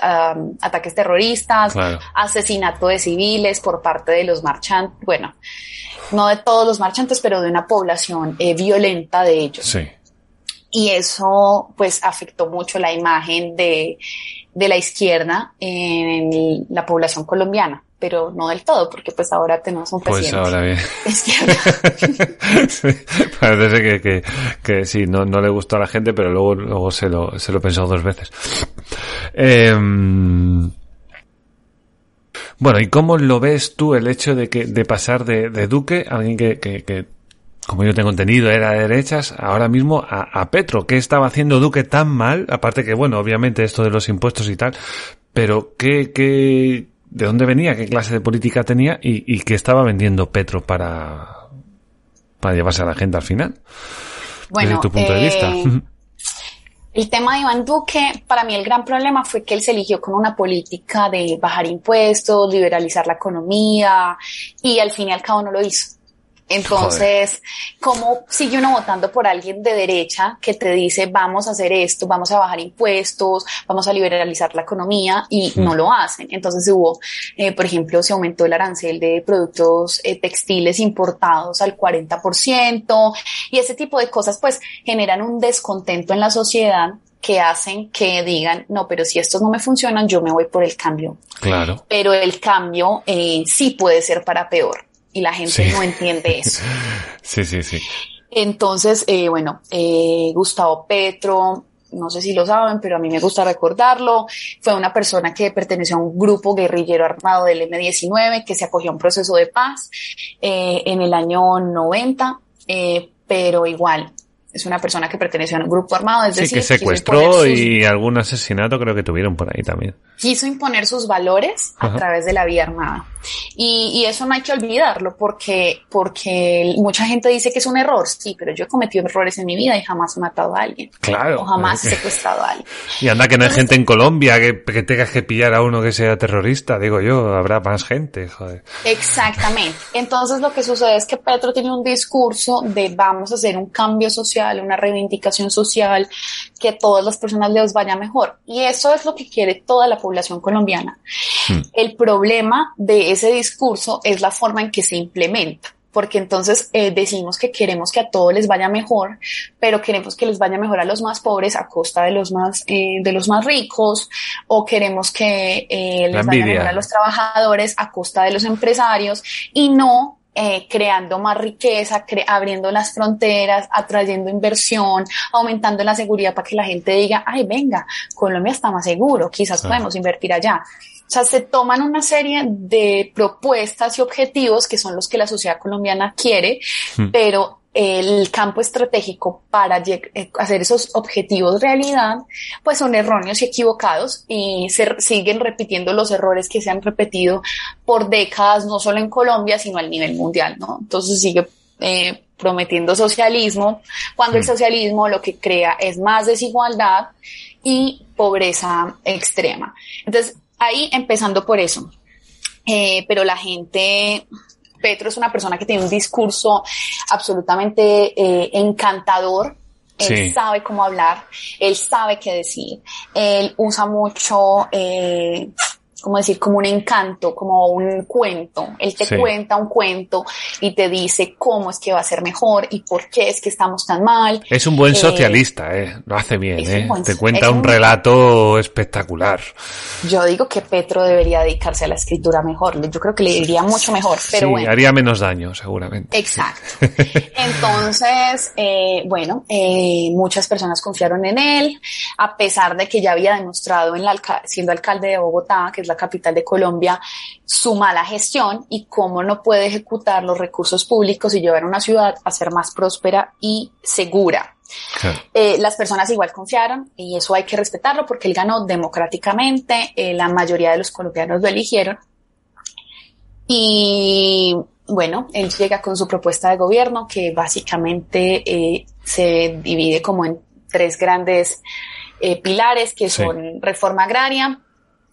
ataques terroristas, asesinato de civiles por parte de los marchantes, bueno, no de todos los marchantes, pero de una población eh, violenta de ellos. Sí. Y eso pues afectó mucho la imagen de, de la izquierda en la población colombiana. pero no del todo, porque pues ahora tenemos un pues presidente. Pues ahora bien. Sí, parece que, que, que, sí, no, no le gustó a la gente, pero luego, luego se lo, se lo pensó dos veces. Eh, bueno, ¿y cómo lo ves tú el hecho de que, de pasar de, de Duque, alguien que, que, que, como yo tengo entendido, era de derechas, ahora mismo a, a Petro? ¿Qué estaba haciendo Duque tan mal? Aparte que, bueno, obviamente esto de los impuestos y tal, pero ¿qué, qué, de dónde venía, qué clase de política tenía y, y qué estaba vendiendo Petro para, para llevarse a la gente al final. Bueno, desde tu punto eh, de vista. El tema de Iván Duque, para mí el gran problema fue que él se eligió con una política de bajar impuestos, liberalizar la economía y al fin y al cabo no lo hizo. Entonces, ¿cómo sigue uno votando por alguien de derecha que te dice vamos a hacer esto, vamos a bajar impuestos, vamos a liberalizar la economía y no lo hacen? Entonces hubo, eh, por ejemplo, se aumentó el arancel de productos eh, textiles importados al 40% y ese tipo de cosas pues generan un descontento en la sociedad que hacen que digan, no, pero si estos no me funcionan, yo me voy por el cambio. Claro. Pero el cambio eh, sí puede ser para peor y la gente sí. no entiende eso. sí, sí, sí. Entonces, eh, bueno, eh, Gustavo Petro, no sé si lo saben, pero a mí me gusta recordarlo, fue una persona que perteneció a un grupo guerrillero armado del M-19 que se acogió a un proceso de paz eh, en el año 90, eh, pero igual es una persona que perteneció a un grupo armado, es sí, decir, que secuestró sus, y algún asesinato creo que tuvieron por ahí también. Quiso imponer sus valores a Ajá. través de la vía armada. Y, y, eso no hay que olvidarlo porque, porque mucha gente dice que es un error. Sí, pero yo he cometido errores en mi vida y jamás he matado a alguien. Claro. O jamás he secuestrado a alguien. Y anda que no hay gente en Colombia que, que tengas que pillar a uno que sea terrorista, digo yo, habrá más gente, joder. Exactamente. Entonces lo que sucede es que Petro tiene un discurso de vamos a hacer un cambio social, una reivindicación social, que a todas las personas les vaya mejor. Y eso es lo que quiere toda la población colombiana. Hmm. El problema de ese discurso es la forma en que se implementa porque entonces eh, decimos que queremos que a todos les vaya mejor, pero queremos que les vaya mejor a los más pobres a costa de los más eh, de los más ricos, o queremos que eh, les vaya mejor a los trabajadores a costa de los empresarios y no eh, creando más riqueza, cre abriendo las fronteras, atrayendo inversión, aumentando la seguridad para que la gente diga, ay, venga, Colombia está más seguro, quizás podemos invertir allá. O sea, se toman una serie de propuestas y objetivos que son los que la sociedad colombiana quiere, hmm. pero el campo estratégico para hacer esos objetivos realidad, pues son erróneos y equivocados y se siguen repitiendo los errores que se han repetido por décadas, no solo en Colombia, sino a nivel mundial, ¿no? Entonces sigue eh, prometiendo socialismo, cuando el socialismo lo que crea es más desigualdad y pobreza extrema. Entonces, ahí empezando por eso. Eh, pero la gente, Petro es una persona que tiene un discurso absolutamente eh, encantador. Él sí. sabe cómo hablar, él sabe qué decir, él usa mucho, eh, como decir, como un encanto, como un cuento. Él te sí. cuenta un cuento y te dice cómo es que va a ser mejor y por qué es que estamos tan mal. Es un buen socialista, eh, lo hace bien, eh. Buen, te cuenta un, un relato espectacular. Yo digo que Petro debería dedicarse a la escritura mejor. Yo creo que le iría mucho mejor, pero sí, bueno. haría menos daño, seguramente. Exacto. Entonces, eh, bueno, eh, muchas personas confiaron en él, a pesar de que ya había demostrado en la alca siendo alcalde de Bogotá, que es la capital de Colombia, su mala gestión y cómo no puede ejecutar los recursos públicos y llevar una ciudad a ser más próspera y segura. Claro. Eh, las personas igual confiaron y eso hay que respetarlo porque él ganó democráticamente, eh, la mayoría de los colombianos lo eligieron y bueno, él llega con su propuesta de gobierno que básicamente eh, se divide como en tres grandes pilares que son reforma agraria,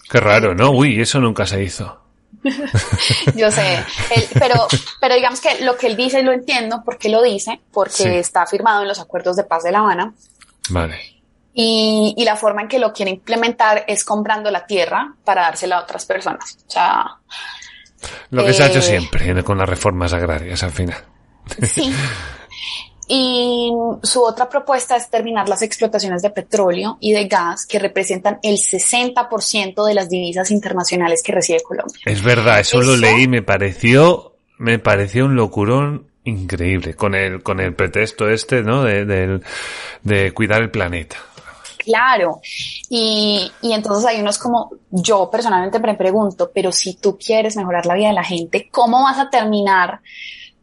Qué raro, ¿no? Uy, eso nunca se hizo. Yo sé, él, pero, pero digamos que lo que él dice lo entiendo porque lo dice, porque sí. está firmado en los acuerdos de paz de La Habana. Vale. Y, y, la forma en que lo quiere implementar es comprando la tierra para dársela a otras personas. O sea. Lo que eh, se ha hecho siempre con las reformas agrarias al final. Sí. y su otra propuesta es terminar las explotaciones de petróleo y de gas que representan el 60% de las divisas internacionales que recibe Colombia. Es verdad, eso, lo leí, me pareció, me pareció un locurón increíble con el, con el pretexto este, ¿no? De, de, de cuidar el planeta. Claro. Y, y entonces hay unos como, yo personalmente me pregunto, pero si tú quieres mejorar la vida de la gente, ¿cómo vas a terminar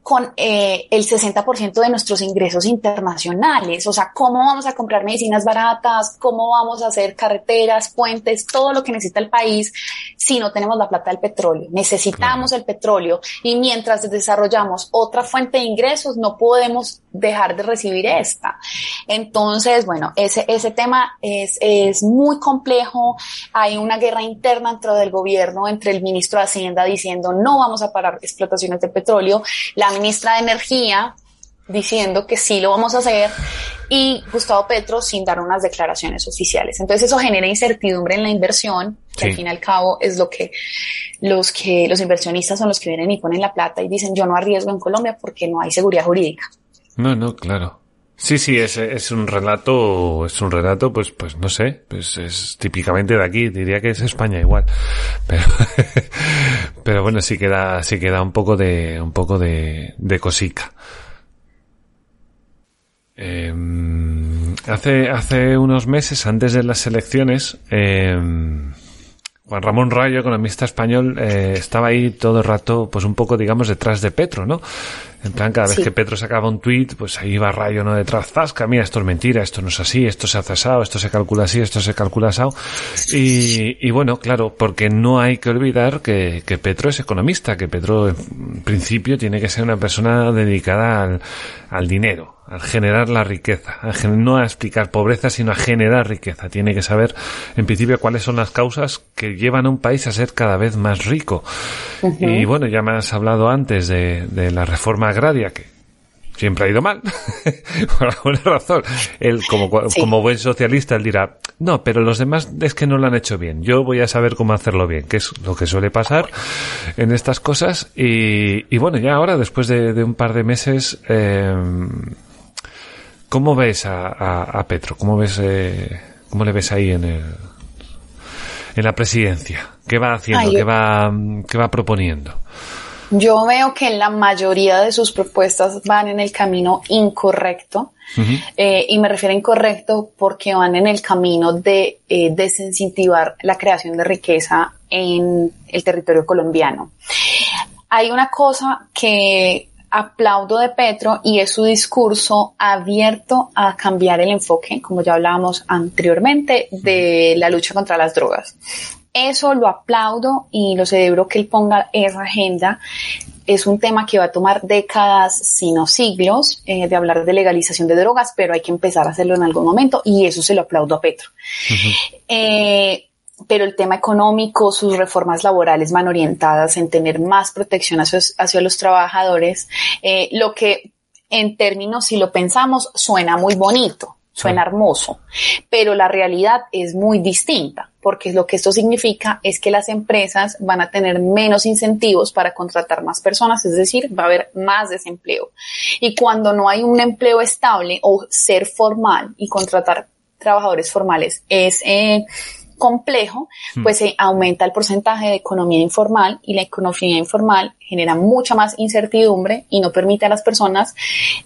con eh, el 60% de nuestros ingresos internacionales. O sea, ¿cómo vamos a comprar medicinas baratas? ¿Cómo vamos a hacer carreteras, puentes, todo lo que necesita el país si no tenemos la plata del petróleo? Necesitamos el petróleo y mientras desarrollamos otra fuente de ingresos, no podemos dejar de recibir esta. Entonces, bueno, ese, ese tema es, es muy complejo. Hay una guerra interna dentro del gobierno, entre el ministro de Hacienda diciendo no vamos a parar explotaciones de petróleo. La ministra de Energía diciendo que sí lo vamos a hacer y Gustavo Petro sin dar unas declaraciones oficiales. Entonces eso genera incertidumbre en la inversión, que al fin y al cabo es lo que los que los inversionistas son los que vienen y ponen la plata y dicen yo no arriesgo en Colombia porque no hay seguridad jurídica. No, no, claro. Sí, sí, es, es un relato, es un relato, pues, pues no sé, pues es típicamente de aquí, diría que es España igual, pero, pero bueno, sí queda, sí queda un poco de, un poco de, de cosica. Eh, hace, hace unos meses, antes de las elecciones, eh, Juan Ramón Rayo, economista español, eh, estaba ahí todo el rato, pues un poco, digamos, detrás de Petro, ¿no? En plan, cada vez que Petro sacaba un tuit, pues ahí iba Rayo, ¿no? Detrás, zasca, mira, esto es mentira, esto no es así, esto se hace asado, esto se calcula así, esto se calcula asado. Y, y bueno, claro, porque no hay que olvidar que, que Petro es economista, que Petro, en principio, tiene que ser una persona dedicada al, al dinero, al generar la riqueza, a no a explicar pobreza, sino a generar riqueza. Tiene que saber, en principio, cuáles son las causas que llevan a un país a ser cada vez más rico. Y bueno, ya me has hablado antes de, de la reforma agraria, que siempre ha ido mal, por alguna razón. Él, como, sí. como buen socialista, él dirá, no, pero los demás es que no lo han hecho bien. Yo voy a saber cómo hacerlo bien, que es lo que suele pasar en estas cosas. Y, y bueno, ya ahora, después de, de un par de meses, eh, ¿cómo ves a, a, a, Petro? ¿Cómo ves, eh, cómo le ves ahí en el, en la presidencia? ¿Qué va haciendo? Ay. ¿Qué va, qué va proponiendo? Yo veo que la mayoría de sus propuestas van en el camino incorrecto. Uh -huh. eh, y me refiero a incorrecto porque van en el camino de eh, desincentivar la creación de riqueza en el territorio colombiano. Hay una cosa que aplaudo de Petro y es su discurso abierto a cambiar el enfoque, como ya hablábamos anteriormente, de la lucha contra las drogas. Eso lo aplaudo y lo celebro que él ponga esa agenda. Es un tema que va a tomar décadas, sino siglos, eh, de hablar de legalización de drogas, pero hay que empezar a hacerlo en algún momento y eso se lo aplaudo a Petro. Uh -huh. eh, pero el tema económico, sus reformas laborales van orientadas en tener más protección hacia, hacia los trabajadores, eh, lo que en términos, si lo pensamos, suena muy bonito, suena hermoso, pero la realidad es muy distinta, porque lo que esto significa es que las empresas van a tener menos incentivos para contratar más personas, es decir, va a haber más desempleo. Y cuando no hay un empleo estable o ser formal y contratar trabajadores formales es eh, complejo, pues se aumenta el porcentaje de economía informal y la economía informal genera mucha más incertidumbre y no permite a las personas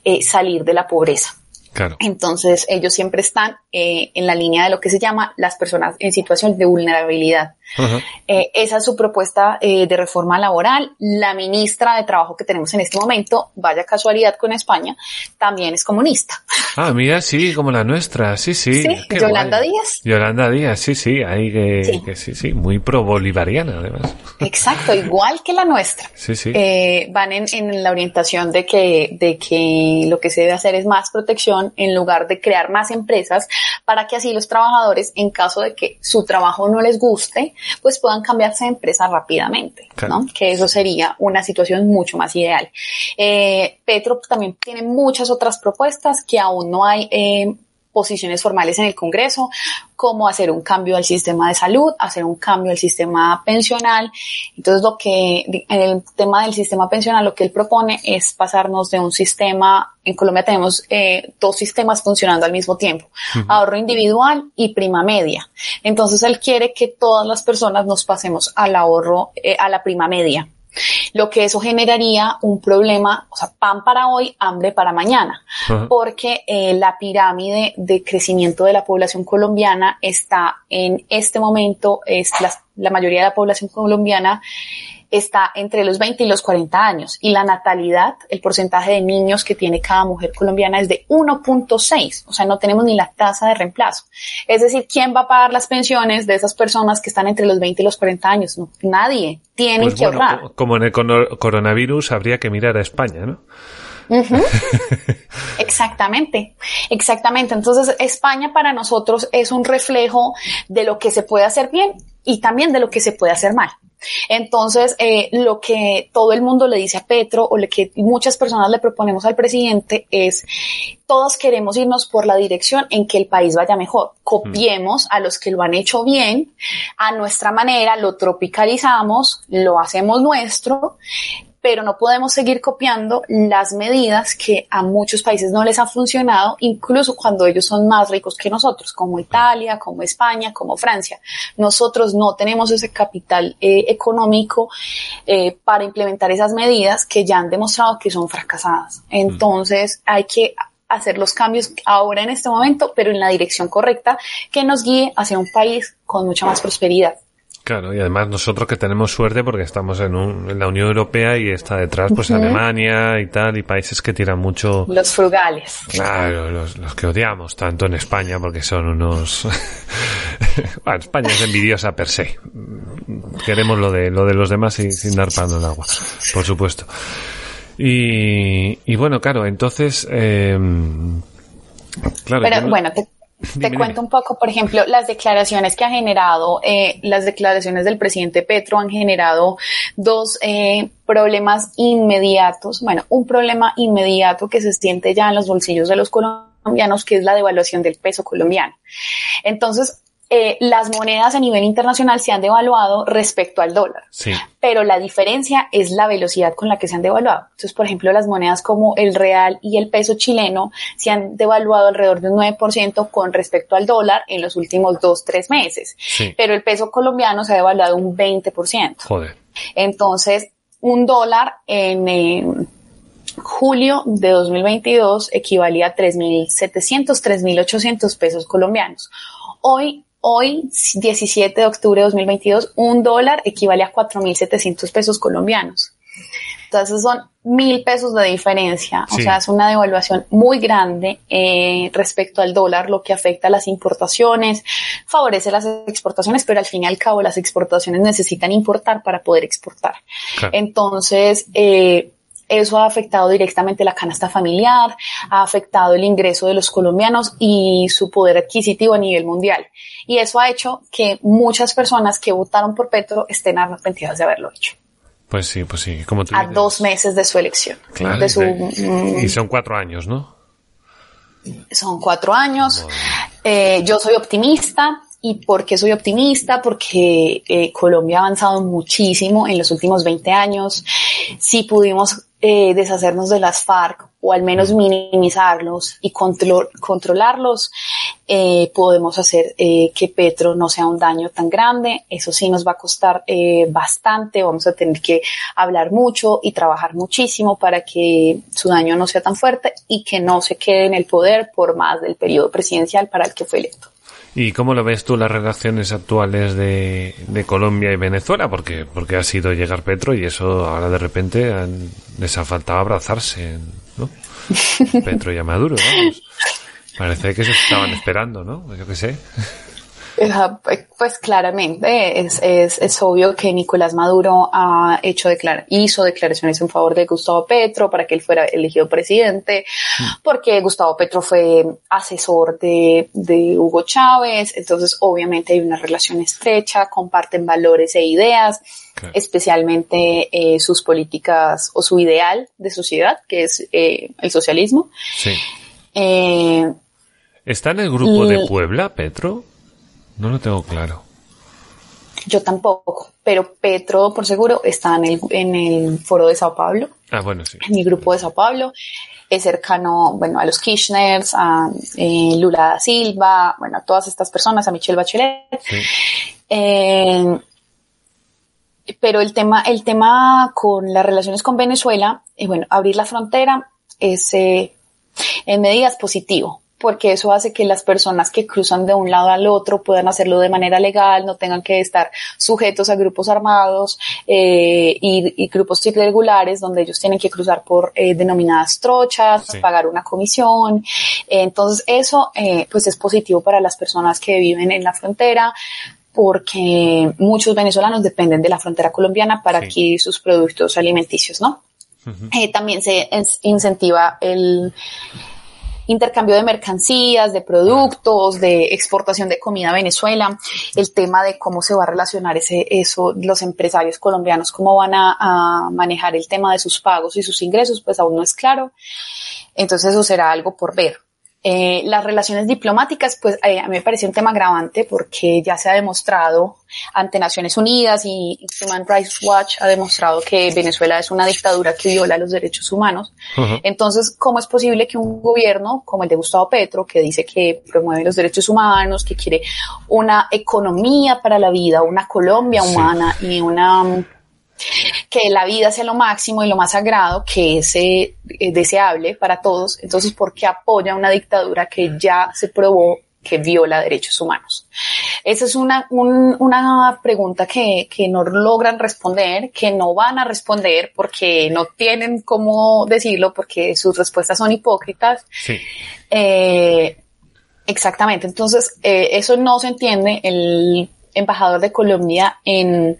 eh, salir de la pobreza. Claro. Entonces, ellos siempre están eh, en la línea de lo que se llama las personas en situación de vulnerabilidad. Uh -huh. eh, esa es su propuesta eh, de reforma laboral. La ministra de Trabajo que tenemos en este momento, vaya casualidad con España, también es comunista. Ah, mira, sí, como la nuestra, sí, sí. Sí, Yolanda guay. Díaz. Yolanda Díaz, sí, sí, ahí que sí, que sí, sí muy pro-bolivariana además. Exacto, igual que la nuestra. Sí, sí. Eh, van en, en la orientación de que, de que lo que se debe hacer es más protección en lugar de crear más empresas para que así los trabajadores, en caso de que su trabajo no les guste, pues puedan cambiarse de empresa rápidamente, claro. ¿no? Que eso sería una situación mucho más ideal. Eh, Petro también tiene muchas otras propuestas que aún no hay eh, posiciones formales en el Congreso, como hacer un cambio al sistema de salud, hacer un cambio al sistema pensional. Entonces, lo que, en el tema del sistema pensional, lo que él propone es pasarnos de un sistema, en Colombia tenemos eh, dos sistemas funcionando al mismo tiempo, ahorro individual y prima media. Entonces, él quiere que todas las personas nos pasemos al ahorro, eh, a la prima media lo que eso generaría un problema, o sea, pan para hoy, hambre para mañana, porque eh, la pirámide de crecimiento de la población colombiana está en este momento, es la, la mayoría de la población colombiana está entre los 20 y los 40 años y la natalidad, el porcentaje de niños que tiene cada mujer colombiana es de 1.6, o sea, no tenemos ni la tasa de reemplazo. Es decir, ¿quién va a pagar las pensiones de esas personas que están entre los 20 y los 40 años? No, nadie. Tienen pues que ahorrar. Como en el coronavirus habría que mirar a España, ¿no? Exactamente, exactamente. Entonces, España para nosotros es un reflejo de lo que se puede hacer bien y también de lo que se puede hacer mal. Entonces, eh, lo que todo el mundo le dice a Petro o lo que muchas personas le proponemos al presidente es, todos queremos irnos por la dirección en que el país vaya mejor. Copiemos a los que lo han hecho bien, a nuestra manera, lo tropicalizamos, lo hacemos nuestro pero no podemos seguir copiando las medidas que a muchos países no les han funcionado, incluso cuando ellos son más ricos que nosotros, como Italia, como España, como Francia. Nosotros no tenemos ese capital eh, económico eh, para implementar esas medidas que ya han demostrado que son fracasadas. Entonces hay que hacer los cambios ahora en este momento, pero en la dirección correcta que nos guíe hacia un país con mucha más prosperidad. Claro, y además nosotros que tenemos suerte porque estamos en, en la Unión Europea y está detrás pues Alemania y tal, y países que tiran mucho... Los frugales. Claro, los, los que odiamos tanto en España porque son unos... bueno, España es envidiosa per se. Queremos lo de, lo de los demás y, sin dar pan al agua, por supuesto. Y, y bueno, claro, entonces... Eh, claro, Pero bueno, te, te cuento un poco, por ejemplo, las declaraciones que ha generado, eh, las declaraciones del presidente Petro han generado dos eh, problemas inmediatos. Bueno, un problema inmediato que se siente ya en los bolsillos de los colombianos, que es la devaluación del peso colombiano. Entonces, eh, las monedas a nivel internacional se han devaluado respecto al dólar. Sí. Pero la diferencia es la velocidad con la que se han devaluado. Entonces, por ejemplo, las monedas como el real y el peso chileno se han devaluado alrededor de un 9% con respecto al dólar en los últimos dos, tres meses. Sí. Pero el peso colombiano se ha devaluado un 20%. Joder. Entonces, un dólar en, julio de 2022 equivalía a 3.700, 3.800 pesos colombianos. Hoy Hoy, 17 de octubre de 2022, un dólar equivale a 4.700 pesos colombianos. Entonces son mil pesos de diferencia. O sea, es una devaluación muy grande eh, respecto al dólar, lo que afecta a las importaciones, favorece las exportaciones, pero al fin y al cabo las exportaciones necesitan importar para poder exportar. Entonces, eh, eso ha afectado directamente la canasta familiar, ha afectado el ingreso de los colombianos y su poder adquisitivo a nivel mundial. Y eso ha hecho que muchas personas que votaron por Petro estén arrepentidas de haberlo hecho. Pues sí, pues sí, como tú A dos meses de su elección. Claro, mm, y son cuatro años, ¿no? Son cuatro años. Eh, yo soy optimista. ¿Y por qué soy optimista? Porque eh, Colombia ha avanzado muchísimo en los últimos 20 años. Si pudimos eh, deshacernos de las FARC o al menos minimizarlos y controlarlos, eh, podemos hacer eh, que Petro no sea un daño tan grande. Eso sí nos va a costar eh, bastante. Vamos a tener que hablar mucho y trabajar muchísimo para que su daño no sea tan fuerte y que no se quede en el poder por más del periodo presidencial para el que fue electo. ¿Y cómo lo ves tú las relaciones actuales de, Colombia y Venezuela? Porque, porque ha sido llegar Petro y eso ahora de repente les ha faltado abrazarse, ¿no? Petro y a Maduro, vamos. Parece que se estaban esperando, ¿no? Yo qué sé. Pues claramente es, es, es, obvio que Nicolás Maduro ha hecho declar hizo declaraciones en favor de Gustavo Petro para que él fuera elegido presidente, mm. porque Gustavo Petro fue asesor de, de Hugo Chávez, entonces obviamente hay una relación estrecha, comparten valores e ideas, especialmente eh, sus políticas o su ideal de sociedad, que es eh, el socialismo. Sí. Eh, ¿Está en el grupo de Puebla, Petro? No lo tengo claro. Yo tampoco, pero Petro, por seguro, está en el, en el foro de Sao Paulo. Ah, bueno, sí. En mi grupo de Sao Paulo. Es cercano, bueno, a los Kirchners, a eh, Lula da Silva, bueno, a todas estas personas, a Michelle Bachelet. Sí. Eh, pero el tema, el tema con las relaciones con Venezuela, y bueno, abrir la frontera es eh, en medidas positivo, porque eso hace que las personas que cruzan de un lado al otro puedan hacerlo de manera legal, no tengan que estar sujetos a grupos armados eh, y, grupos irregulares donde ellos tienen que cruzar por eh, denominadas trochas, pagar una comisión. entonces eso eh, pues es positivo para las personas que viven en la frontera, porque muchos venezolanos dependen de la frontera colombiana para adquirir sus productos alimenticios, ¿no? Eh, también se incentiva el intercambio de mercancías, de productos, de exportación de comida a Venezuela, el tema de cómo se va a relacionar ese, eso, los empresarios colombianos, cómo van a manejar el tema de sus pagos y sus ingresos, pues aún no es claro. Entonces eso será algo por ver. Eh, las relaciones diplomáticas, pues eh, a mí me parece un tema agravante porque ya se ha demostrado ante Naciones Unidas y Human Rights Watch ha demostrado que Venezuela es una dictadura que viola los derechos humanos. Entonces, ¿cómo es posible que un gobierno como el de Gustavo Petro, que dice que promueve los derechos humanos, que quiere una economía para la vida, una Colombia humana y una que la vida sea lo máximo y lo más sagrado, que es eh, deseable para todos, entonces, ¿por qué apoya una dictadura que ya se probó que viola derechos humanos? Esa es una, una pregunta que, que, no logran responder, que no van a responder porque no tienen cómo decirlo, porque sus respuestas son hipócritas. Sí. Eh, exactamente. Entonces, eh, eso no se entiende. El embajador de Colombia en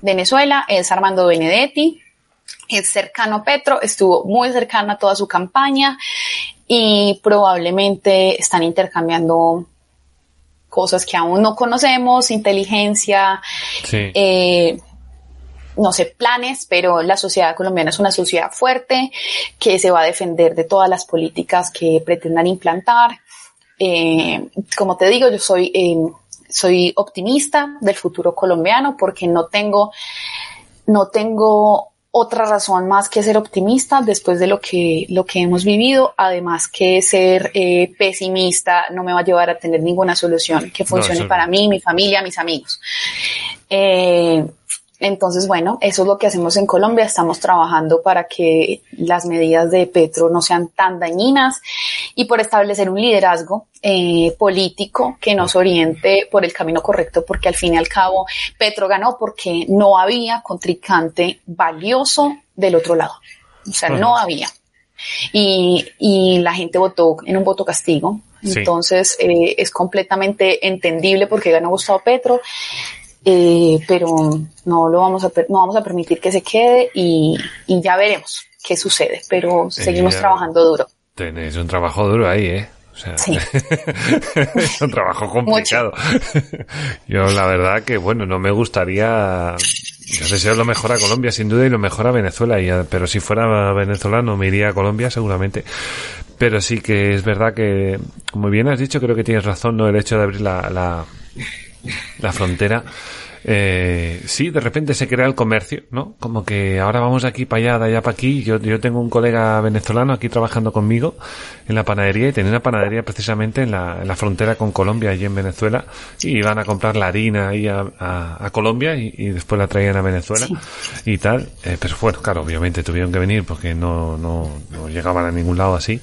Venezuela es Armando Benedetti, es cercano a Petro, estuvo muy cercano a toda su campaña y probablemente están intercambiando cosas que aún no conocemos, inteligencia, eh, no sé, planes, pero la sociedad colombiana es una sociedad fuerte que se va a defender de todas las políticas que pretendan implantar. Eh, como te digo, yo soy eh, soy optimista del futuro colombiano porque no tengo, no tengo otra razón más que ser optimista después de lo que, lo que hemos vivido. Además que ser eh, pesimista no me va a llevar a tener ninguna solución que funcione para mí, mi familia, mis amigos. Eh, entonces, bueno, eso es lo que hacemos en Colombia. Estamos trabajando para que las medidas de Petro no sean tan dañinas y por establecer un liderazgo eh, político que nos oriente por el camino correcto, porque al fin y al cabo Petro ganó porque no había contrincante valioso del otro lado. O sea, no había. Y, y la gente votó en un voto castigo. Entonces, eh, es completamente entendible porque ganó Gustavo Petro eh, pero no lo vamos a no vamos a permitir que se quede y, y ya veremos qué sucede, pero seguimos trabajando duro. Tenéis un trabajo duro ahí, ¿eh? O sea, es un trabajo complicado. Yo la verdad que, bueno, no me gustaría... Yo deseo lo mejor a Colombia, sin duda, y lo mejor a Venezuela. Y pero si fuera venezolano, me iría a Colombia seguramente. Pero sí que es verdad que, como bien has dicho, creo que tienes razón, ¿no? El hecho de abrir la, la la frontera, eh, sí, de repente se crea el comercio, ¿no? Como que ahora vamos de aquí para allá, de allá para aquí. Yo, yo tengo un colega venezolano aquí trabajando conmigo en la panadería y tenía una panadería precisamente en la, en la frontera con Colombia, allí en Venezuela, y iban a comprar la harina ahí a, a, Colombia y, y, después la traían a Venezuela y tal. Eh, pero bueno, claro, obviamente tuvieron que venir porque no, no, no llegaban a ningún lado así.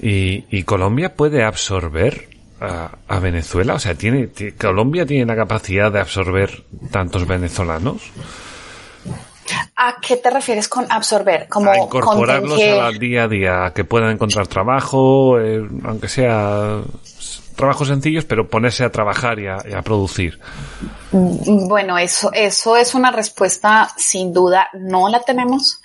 Y, y Colombia puede absorber a, Venezuela? O sea, ¿tiene, ¿Colombia tiene la capacidad de absorber tantos venezolanos? ¿A qué te refieres con absorber? Como a incorporarlos al día a día, que puedan encontrar trabajo, eh, aunque sea trabajos sencillos, pero ponerse a trabajar y a, producir. Bueno, eso, eso es una respuesta sin duda, no la tenemos.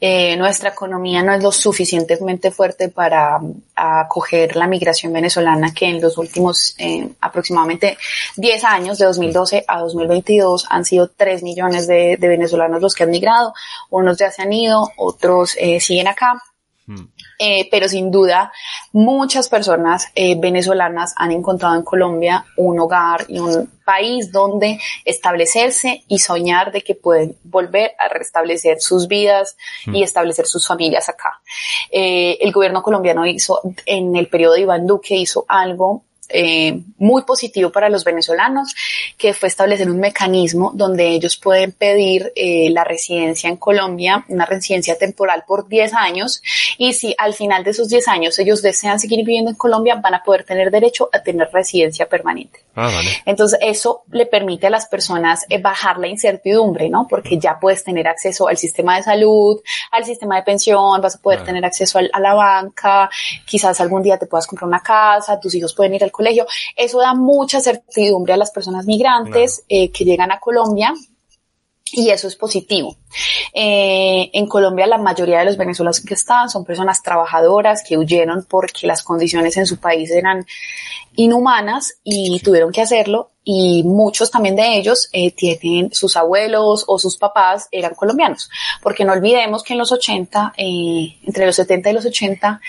Eh, nuestra economía no es lo suficientemente fuerte para acoger la migración venezolana que en los últimos eh, aproximadamente 10 años, de 2012 a 2022, han sido 3 millones de, venezolanos los que han migrado. Unos ya se han ido, otros eh, siguen acá Mm. Eh, pero sin duda, muchas personas eh, venezolanas han encontrado en Colombia un hogar y un país donde establecerse y soñar de que pueden volver a restablecer sus vidas y mm. establecer sus familias acá. Eh, el gobierno colombiano hizo, en el periodo de Iván Duque, hizo algo eh, muy positivo para los venezolanos, que fue establecer un mecanismo donde ellos pueden pedir eh, la residencia en Colombia, una residencia temporal por 10 años, y si al final de esos 10 años ellos desean seguir viviendo en Colombia, van a poder tener derecho a tener residencia permanente. Ah, vale. Entonces, eso le permite a las personas eh, bajar la incertidumbre, ¿no? Porque ya puedes tener acceso al sistema de salud, al sistema de pensión, vas a poder tener acceso a la banca, quizás algún día te puedas comprar una casa, tus hijos pueden ir al colegio. Eso da mucha certidumbre a las personas migrantes eh, que llegan a Colombia y eso es positivo. Eh, en Colombia la mayoría de los venezolanos que están son personas trabajadoras que huyeron porque las condiciones en su país eran inhumanas y tuvieron que hacerlo y muchos también de ellos eh, tienen sus abuelos o sus papás eran colombianos porque no olvidemos que en los 80 eh, entre los 70 y los 80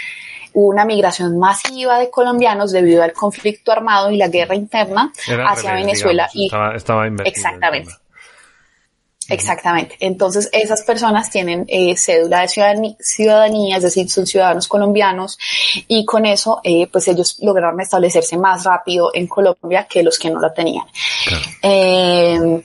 hubo una migración masiva de colombianos debido al conflicto armado y la guerra interna hacia Venezuela y estaba, exactamente Exactamente. Entonces, esas personas tienen eh, cédula de ciudadanía, es decir, son ciudadanos colombianos y con eso, eh, pues ellos lograron establecerse más rápido en Colombia que los que no lo tenían. Eh,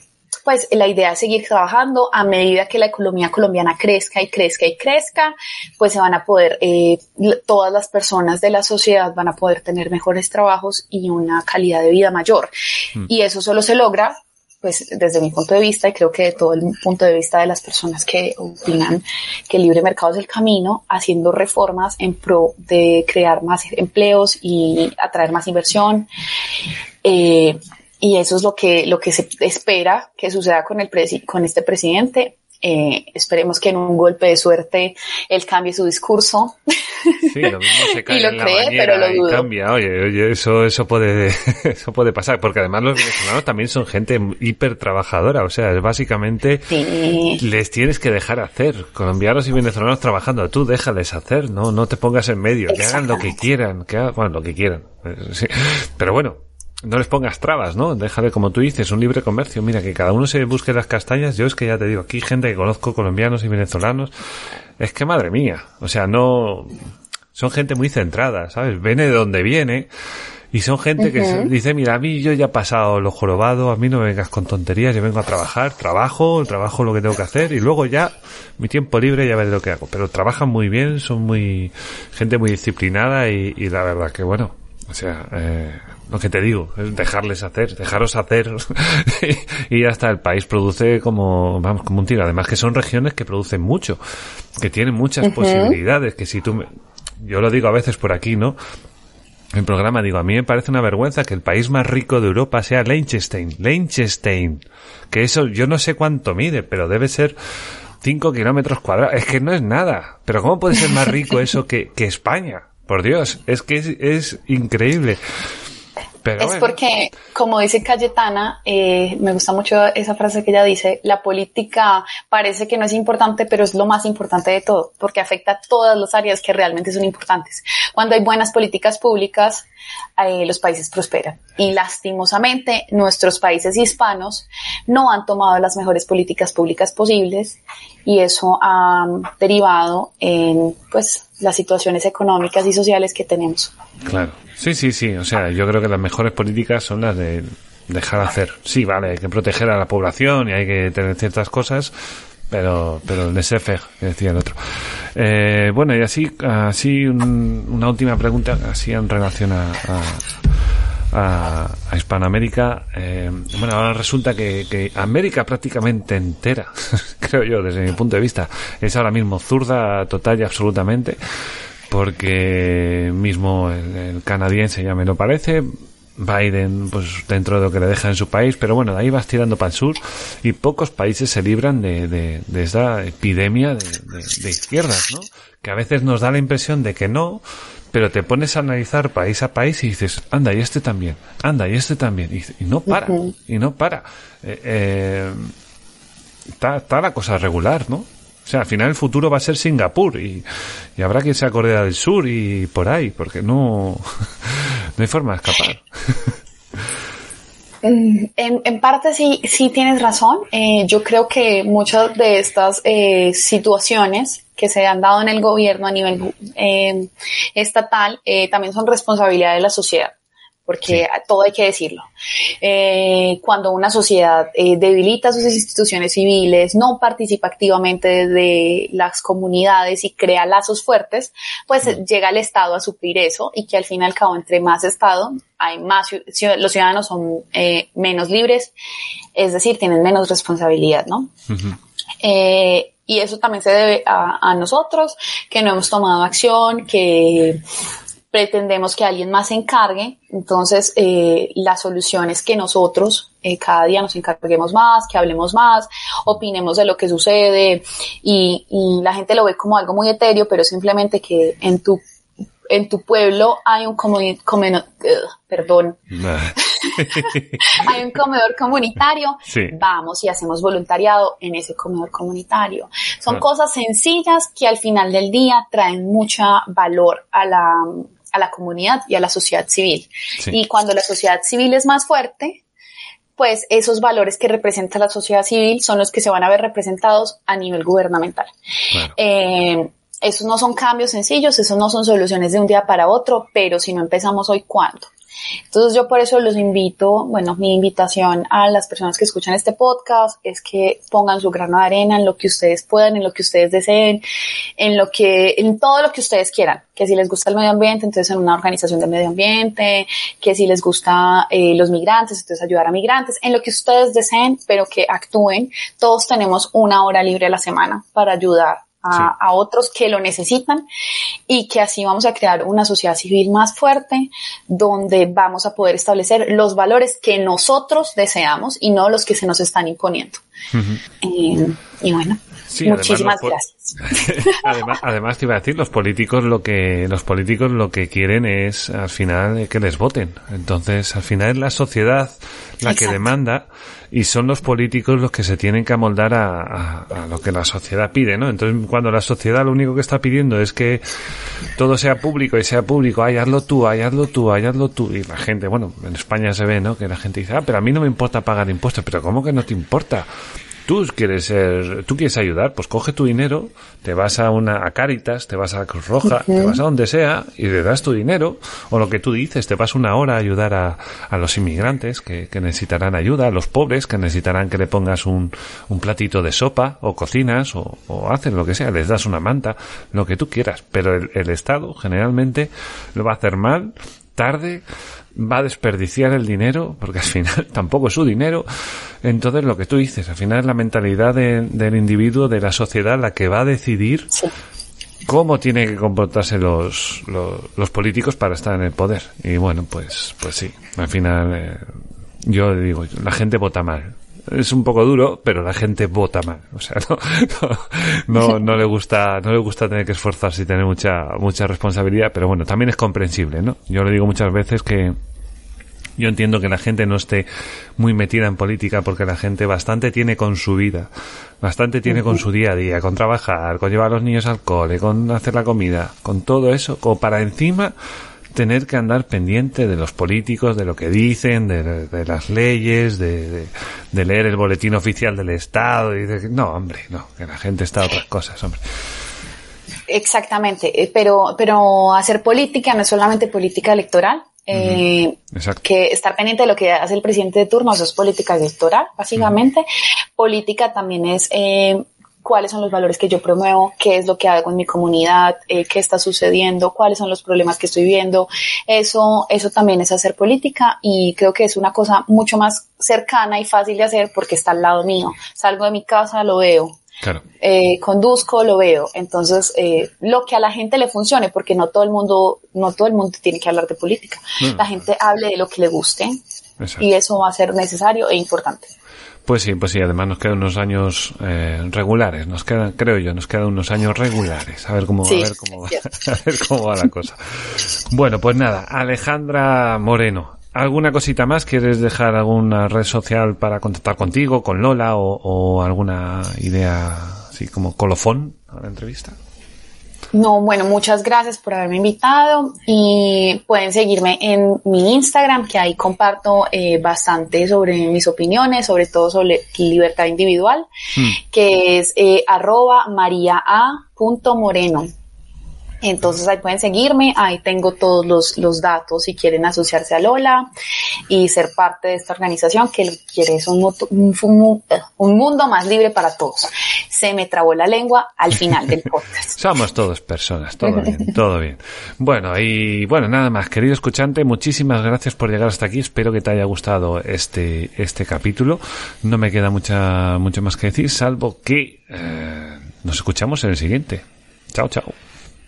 pues la idea es seguir trabajando a medida que la economía colombiana crezca y crezca y crezca, pues se van a poder, eh, todas las personas de la sociedad van a poder tener mejores trabajos y una calidad de vida mayor. Mm. Y eso solo se logra pues desde mi punto de vista y creo que de todo el punto de vista de las personas que opinan que el libre mercado es el camino, haciendo reformas en pro de crear más empleos y atraer más inversión. Eh, y eso es lo que, lo que se espera que suceda con, el con este presidente. Eh, esperemos que en un golpe de suerte él cambie su discurso. Sí, lo mismo se cae y lo cree, pero lo dudo. cambia. Oye, oye, eso, eso puede, eso puede pasar, porque además los venezolanos también son gente hiper trabajadora, o sea, es básicamente les tienes que dejar hacer. Colombianos y venezolanos trabajando, tú déjales hacer, no, no te pongas en medio, que hagan lo que quieran, que hagan, bueno, lo que quieran. Sí. Pero bueno, no les pongas trabas, ¿no? Déjale, como tú dices, un libre comercio. Mira, que cada uno se busque las castañas. Yo es que ya te digo, aquí gente que conozco, colombianos y venezolanos, es que madre mía. O sea, no, son gente muy centrada, ¿sabes? Viene de donde viene. Y son gente que dice, mira, a mí yo ya he pasado lo jorobado, a mí no me vengas con tonterías, yo vengo a trabajar, trabajo, trabajo lo que tengo que hacer y luego ya mi tiempo libre ya veré lo que hago. Pero trabajan muy bien, son muy, gente muy disciplinada y, y la verdad que bueno, o sea, eh, lo que te digo, es dejarles hacer, dejaros hacer y hasta el país produce como, vamos, como un tiro. Además que son regiones que producen mucho, que tienen muchas posibilidades, que si tú me, yo lo digo a veces por aquí, ¿no? En programa digo, a mí me parece una vergüenza que el país más rico de Europa sea Liechtenstein, Liechtenstein, que eso yo no sé cuánto mide, pero debe ser 5 kilómetros cuadrados, es que no es nada, pero ¿cómo puede ser más rico eso que, que España? Por Dios, es que es increíble es porque, como dice Cayetana, eh, me gusta mucho esa frase que ella dice, la política parece que no es importante, pero es lo más importante de todo, porque afecta a todas las áreas que realmente son importantes. Cuando hay buenas políticas públicas, eh, los países prosperan. Y lastimosamente, nuestros países hispanos no han tomado las mejores políticas públicas posibles y eso ha derivado en, pues, las situaciones económicas y sociales que tenemos. Claro. Sí, sí, sí. O sea, yo creo que las mejores políticas son las de dejar hacer. Sí, vale, hay que proteger a la población y hay que tener ciertas cosas, pero pero el que decía el otro. Eh, bueno, y así, así una última pregunta, así en relación a, a, Hispanoamérica. Eh, bueno, ahora resulta que, que América prácticamente entera, creo yo, desde mi punto de vista, es ahora mismo zurda total y absolutamente porque mismo el, canadiense ya me lo parece, Biden, pues dentro de lo que le deja en su país, pero bueno, de ahí vas tirando para el sur y pocos países se libran de, de, de esta epidemia de, de, izquierdas, ¿no? Que a veces nos da la impresión de que no, pero te pones a analizar país a país y dices, anda, y este también, anda, y este también, y, no para, y no para. Eh, eh, está, está la cosa regular, ¿no? Sea, al final el futuro va a ser Singapur y, habrá que irse a Corea del Sur y por ahí, porque no, no hay forma de escapar. En, parte sí, sí tienes razón. Eh, yo creo que muchas de estas eh, situaciones que se han dado en el gobierno a nivel eh, estatal también son responsabilidad de la sociedad porque todo hay que decirlo. Eh, cuando una sociedad eh, debilita sus instituciones civiles, no participa activamente de las comunidades y crea lazos fuertes, pues llega el Estado a suplir eso y que al fin y al cabo, entre más Estado, hay más, los ciudadanos son eh, menos libres, es decir, tienen menos responsabilidad, ¿no? y eso también se debe a, a, nosotros, que no hemos tomado acción, que pretendemos que alguien más se encargue, entonces eh, la solución es que nosotros eh, cada día nos encarguemos más, que hablemos más, opinemos de lo que sucede y, y la gente lo ve como algo muy etéreo, pero simplemente que en tu en tu pueblo hay un comedor, perdón, hay un comedor comunitario, sí. vamos y hacemos voluntariado en ese comedor comunitario. Son ah. cosas sencillas que al final del día traen mucha valor a la, a la comunidad y a la sociedad civil. Sí. Y cuando la sociedad civil es más fuerte, pues esos valores que representa la sociedad civil son los que se van a ver representados a nivel gubernamental. Claro. Eh, esos no son cambios sencillos, esos no son soluciones de un día para otro, pero si no empezamos hoy, ¿cuándo? Entonces yo por eso los invito, bueno, mi invitación a las personas que escuchan este podcast es que pongan su grano de arena en lo que ustedes puedan, en lo que ustedes deseen, en lo que, en todo lo que ustedes quieran. Que si les gusta el medio ambiente, entonces en una organización de medio ambiente, que si les gusta eh, los migrantes, entonces ayudar a migrantes, en lo que ustedes deseen, pero que actúen. Todos tenemos una hora libre a la semana para ayudar a, sí. a, otros que lo necesitan y que así vamos a crear una sociedad civil más fuerte donde vamos a poder establecer los valores que nosotros deseamos y no los que se nos están imponiendo. Uh -huh. eh, y bueno, Sí, Muchísimas además, gracias. además, además te iba a decir, los políticos lo que los políticos lo que quieren es al final que les voten. Entonces, al final es la sociedad la Exacto. que demanda y son los políticos los que se tienen que amoldar a, a, a, lo que la sociedad pide, ¿no? Entonces, cuando la sociedad lo único que está pidiendo es que todo sea público y sea público, ay, hazlo tú, ay, hazlo tú, ay, hazlo tú, y la gente, bueno, en España se ve, ¿no? Que la gente dice, ah, pero a mí no me importa pagar impuestos, pero ¿cómo que no te importa? Tú quieres ser, tú quieres ayudar, pues coge tu dinero, te vas a una a Caritas, te vas a Cruz Roja, uh -huh. te vas a donde sea y le das tu dinero o lo que tú dices, te vas una hora a ayudar a, a los inmigrantes que, que, necesitarán ayuda, a los pobres que necesitarán que le pongas un, un platito de sopa o cocinas o, o hacen lo que sea, les das una manta, lo que tú quieras, pero el, el Estado generalmente lo va a hacer mal, tarde, va a desperdiciar el dinero, porque al final tampoco es su dinero. Entonces, lo que tú dices, al final es la mentalidad de, del individuo, de la sociedad, la que va a decidir sí. cómo tienen que comportarse los, los, los, políticos para estar en el poder. Y bueno, pues, pues sí, al final, eh, yo digo, la gente vota mal es un poco duro, pero la gente vota mal. O sea, no, no, no, no, le gusta, no le gusta tener que esforzarse y tener mucha, mucha responsabilidad, pero bueno, también es comprensible, ¿no? Yo le digo muchas veces que yo entiendo que la gente no esté muy metida en política porque la gente bastante tiene con su vida, bastante tiene con su día a día, con trabajar, con llevar a los niños al cole, con hacer la comida, con todo eso, como para encima tener que andar pendiente de los políticos, de lo que dicen, de, de las leyes, de, de, de, leer el boletín oficial del Estado. Y de, no, hombre, no, que la gente está a otras cosas, hombre. Exactamente, eh, pero, pero hacer política no es solamente política electoral. Eh, que estar pendiente de lo que hace el presidente de turno, eso es política electoral, básicamente. Uh -huh. Política también es eh, cuáles son los valores que yo promuevo, qué es lo que hago en mi comunidad, eh, qué está sucediendo, cuáles son los problemas que estoy viendo. Eso, eso también es hacer política y creo que es una cosa mucho más cercana y fácil de hacer porque está al lado mío. Salgo de mi casa, lo veo. Claro. Eh, conduzco, lo veo. Entonces, eh, lo que a la gente le funcione, porque no todo el mundo, no todo el mundo tiene que hablar de política. No, la gente hable de lo que le guste Exacto. y eso va a ser necesario e importante. Pues sí, pues sí, además nos quedan unos años eh, regulares, nos quedan, creo yo, nos quedan unos años regulares, a ver cómo, sí, a ver cómo, va, a ver cómo va la cosa. Bueno, pues nada, Alejandra Moreno, ¿alguna cosita más? ¿Quieres dejar alguna red social para contactar contigo, con Lola o, o alguna idea así como colofón a la entrevista. No, bueno, muchas gracias por haberme invitado y pueden seguirme en mi Instagram, que ahí comparto eh, bastante sobre mis opiniones, sobre todo sobre libertad individual, mm. que es eh, arroba mariaa.moreno. Entonces ahí pueden seguirme, ahí tengo todos los, los, datos si quieren asociarse a Lola y ser parte de esta organización que quiere es un, un, un, mundo más libre para todos. Se me trabó la lengua al final del podcast. Somos todos personas, todo bien, todo bien. Bueno, y bueno, nada más, querido escuchante, muchísimas gracias por llegar hasta aquí. Espero que te haya gustado este, este capítulo. No me queda mucha, mucho más que decir, salvo que eh, nos escuchamos en el siguiente. Chao, chao.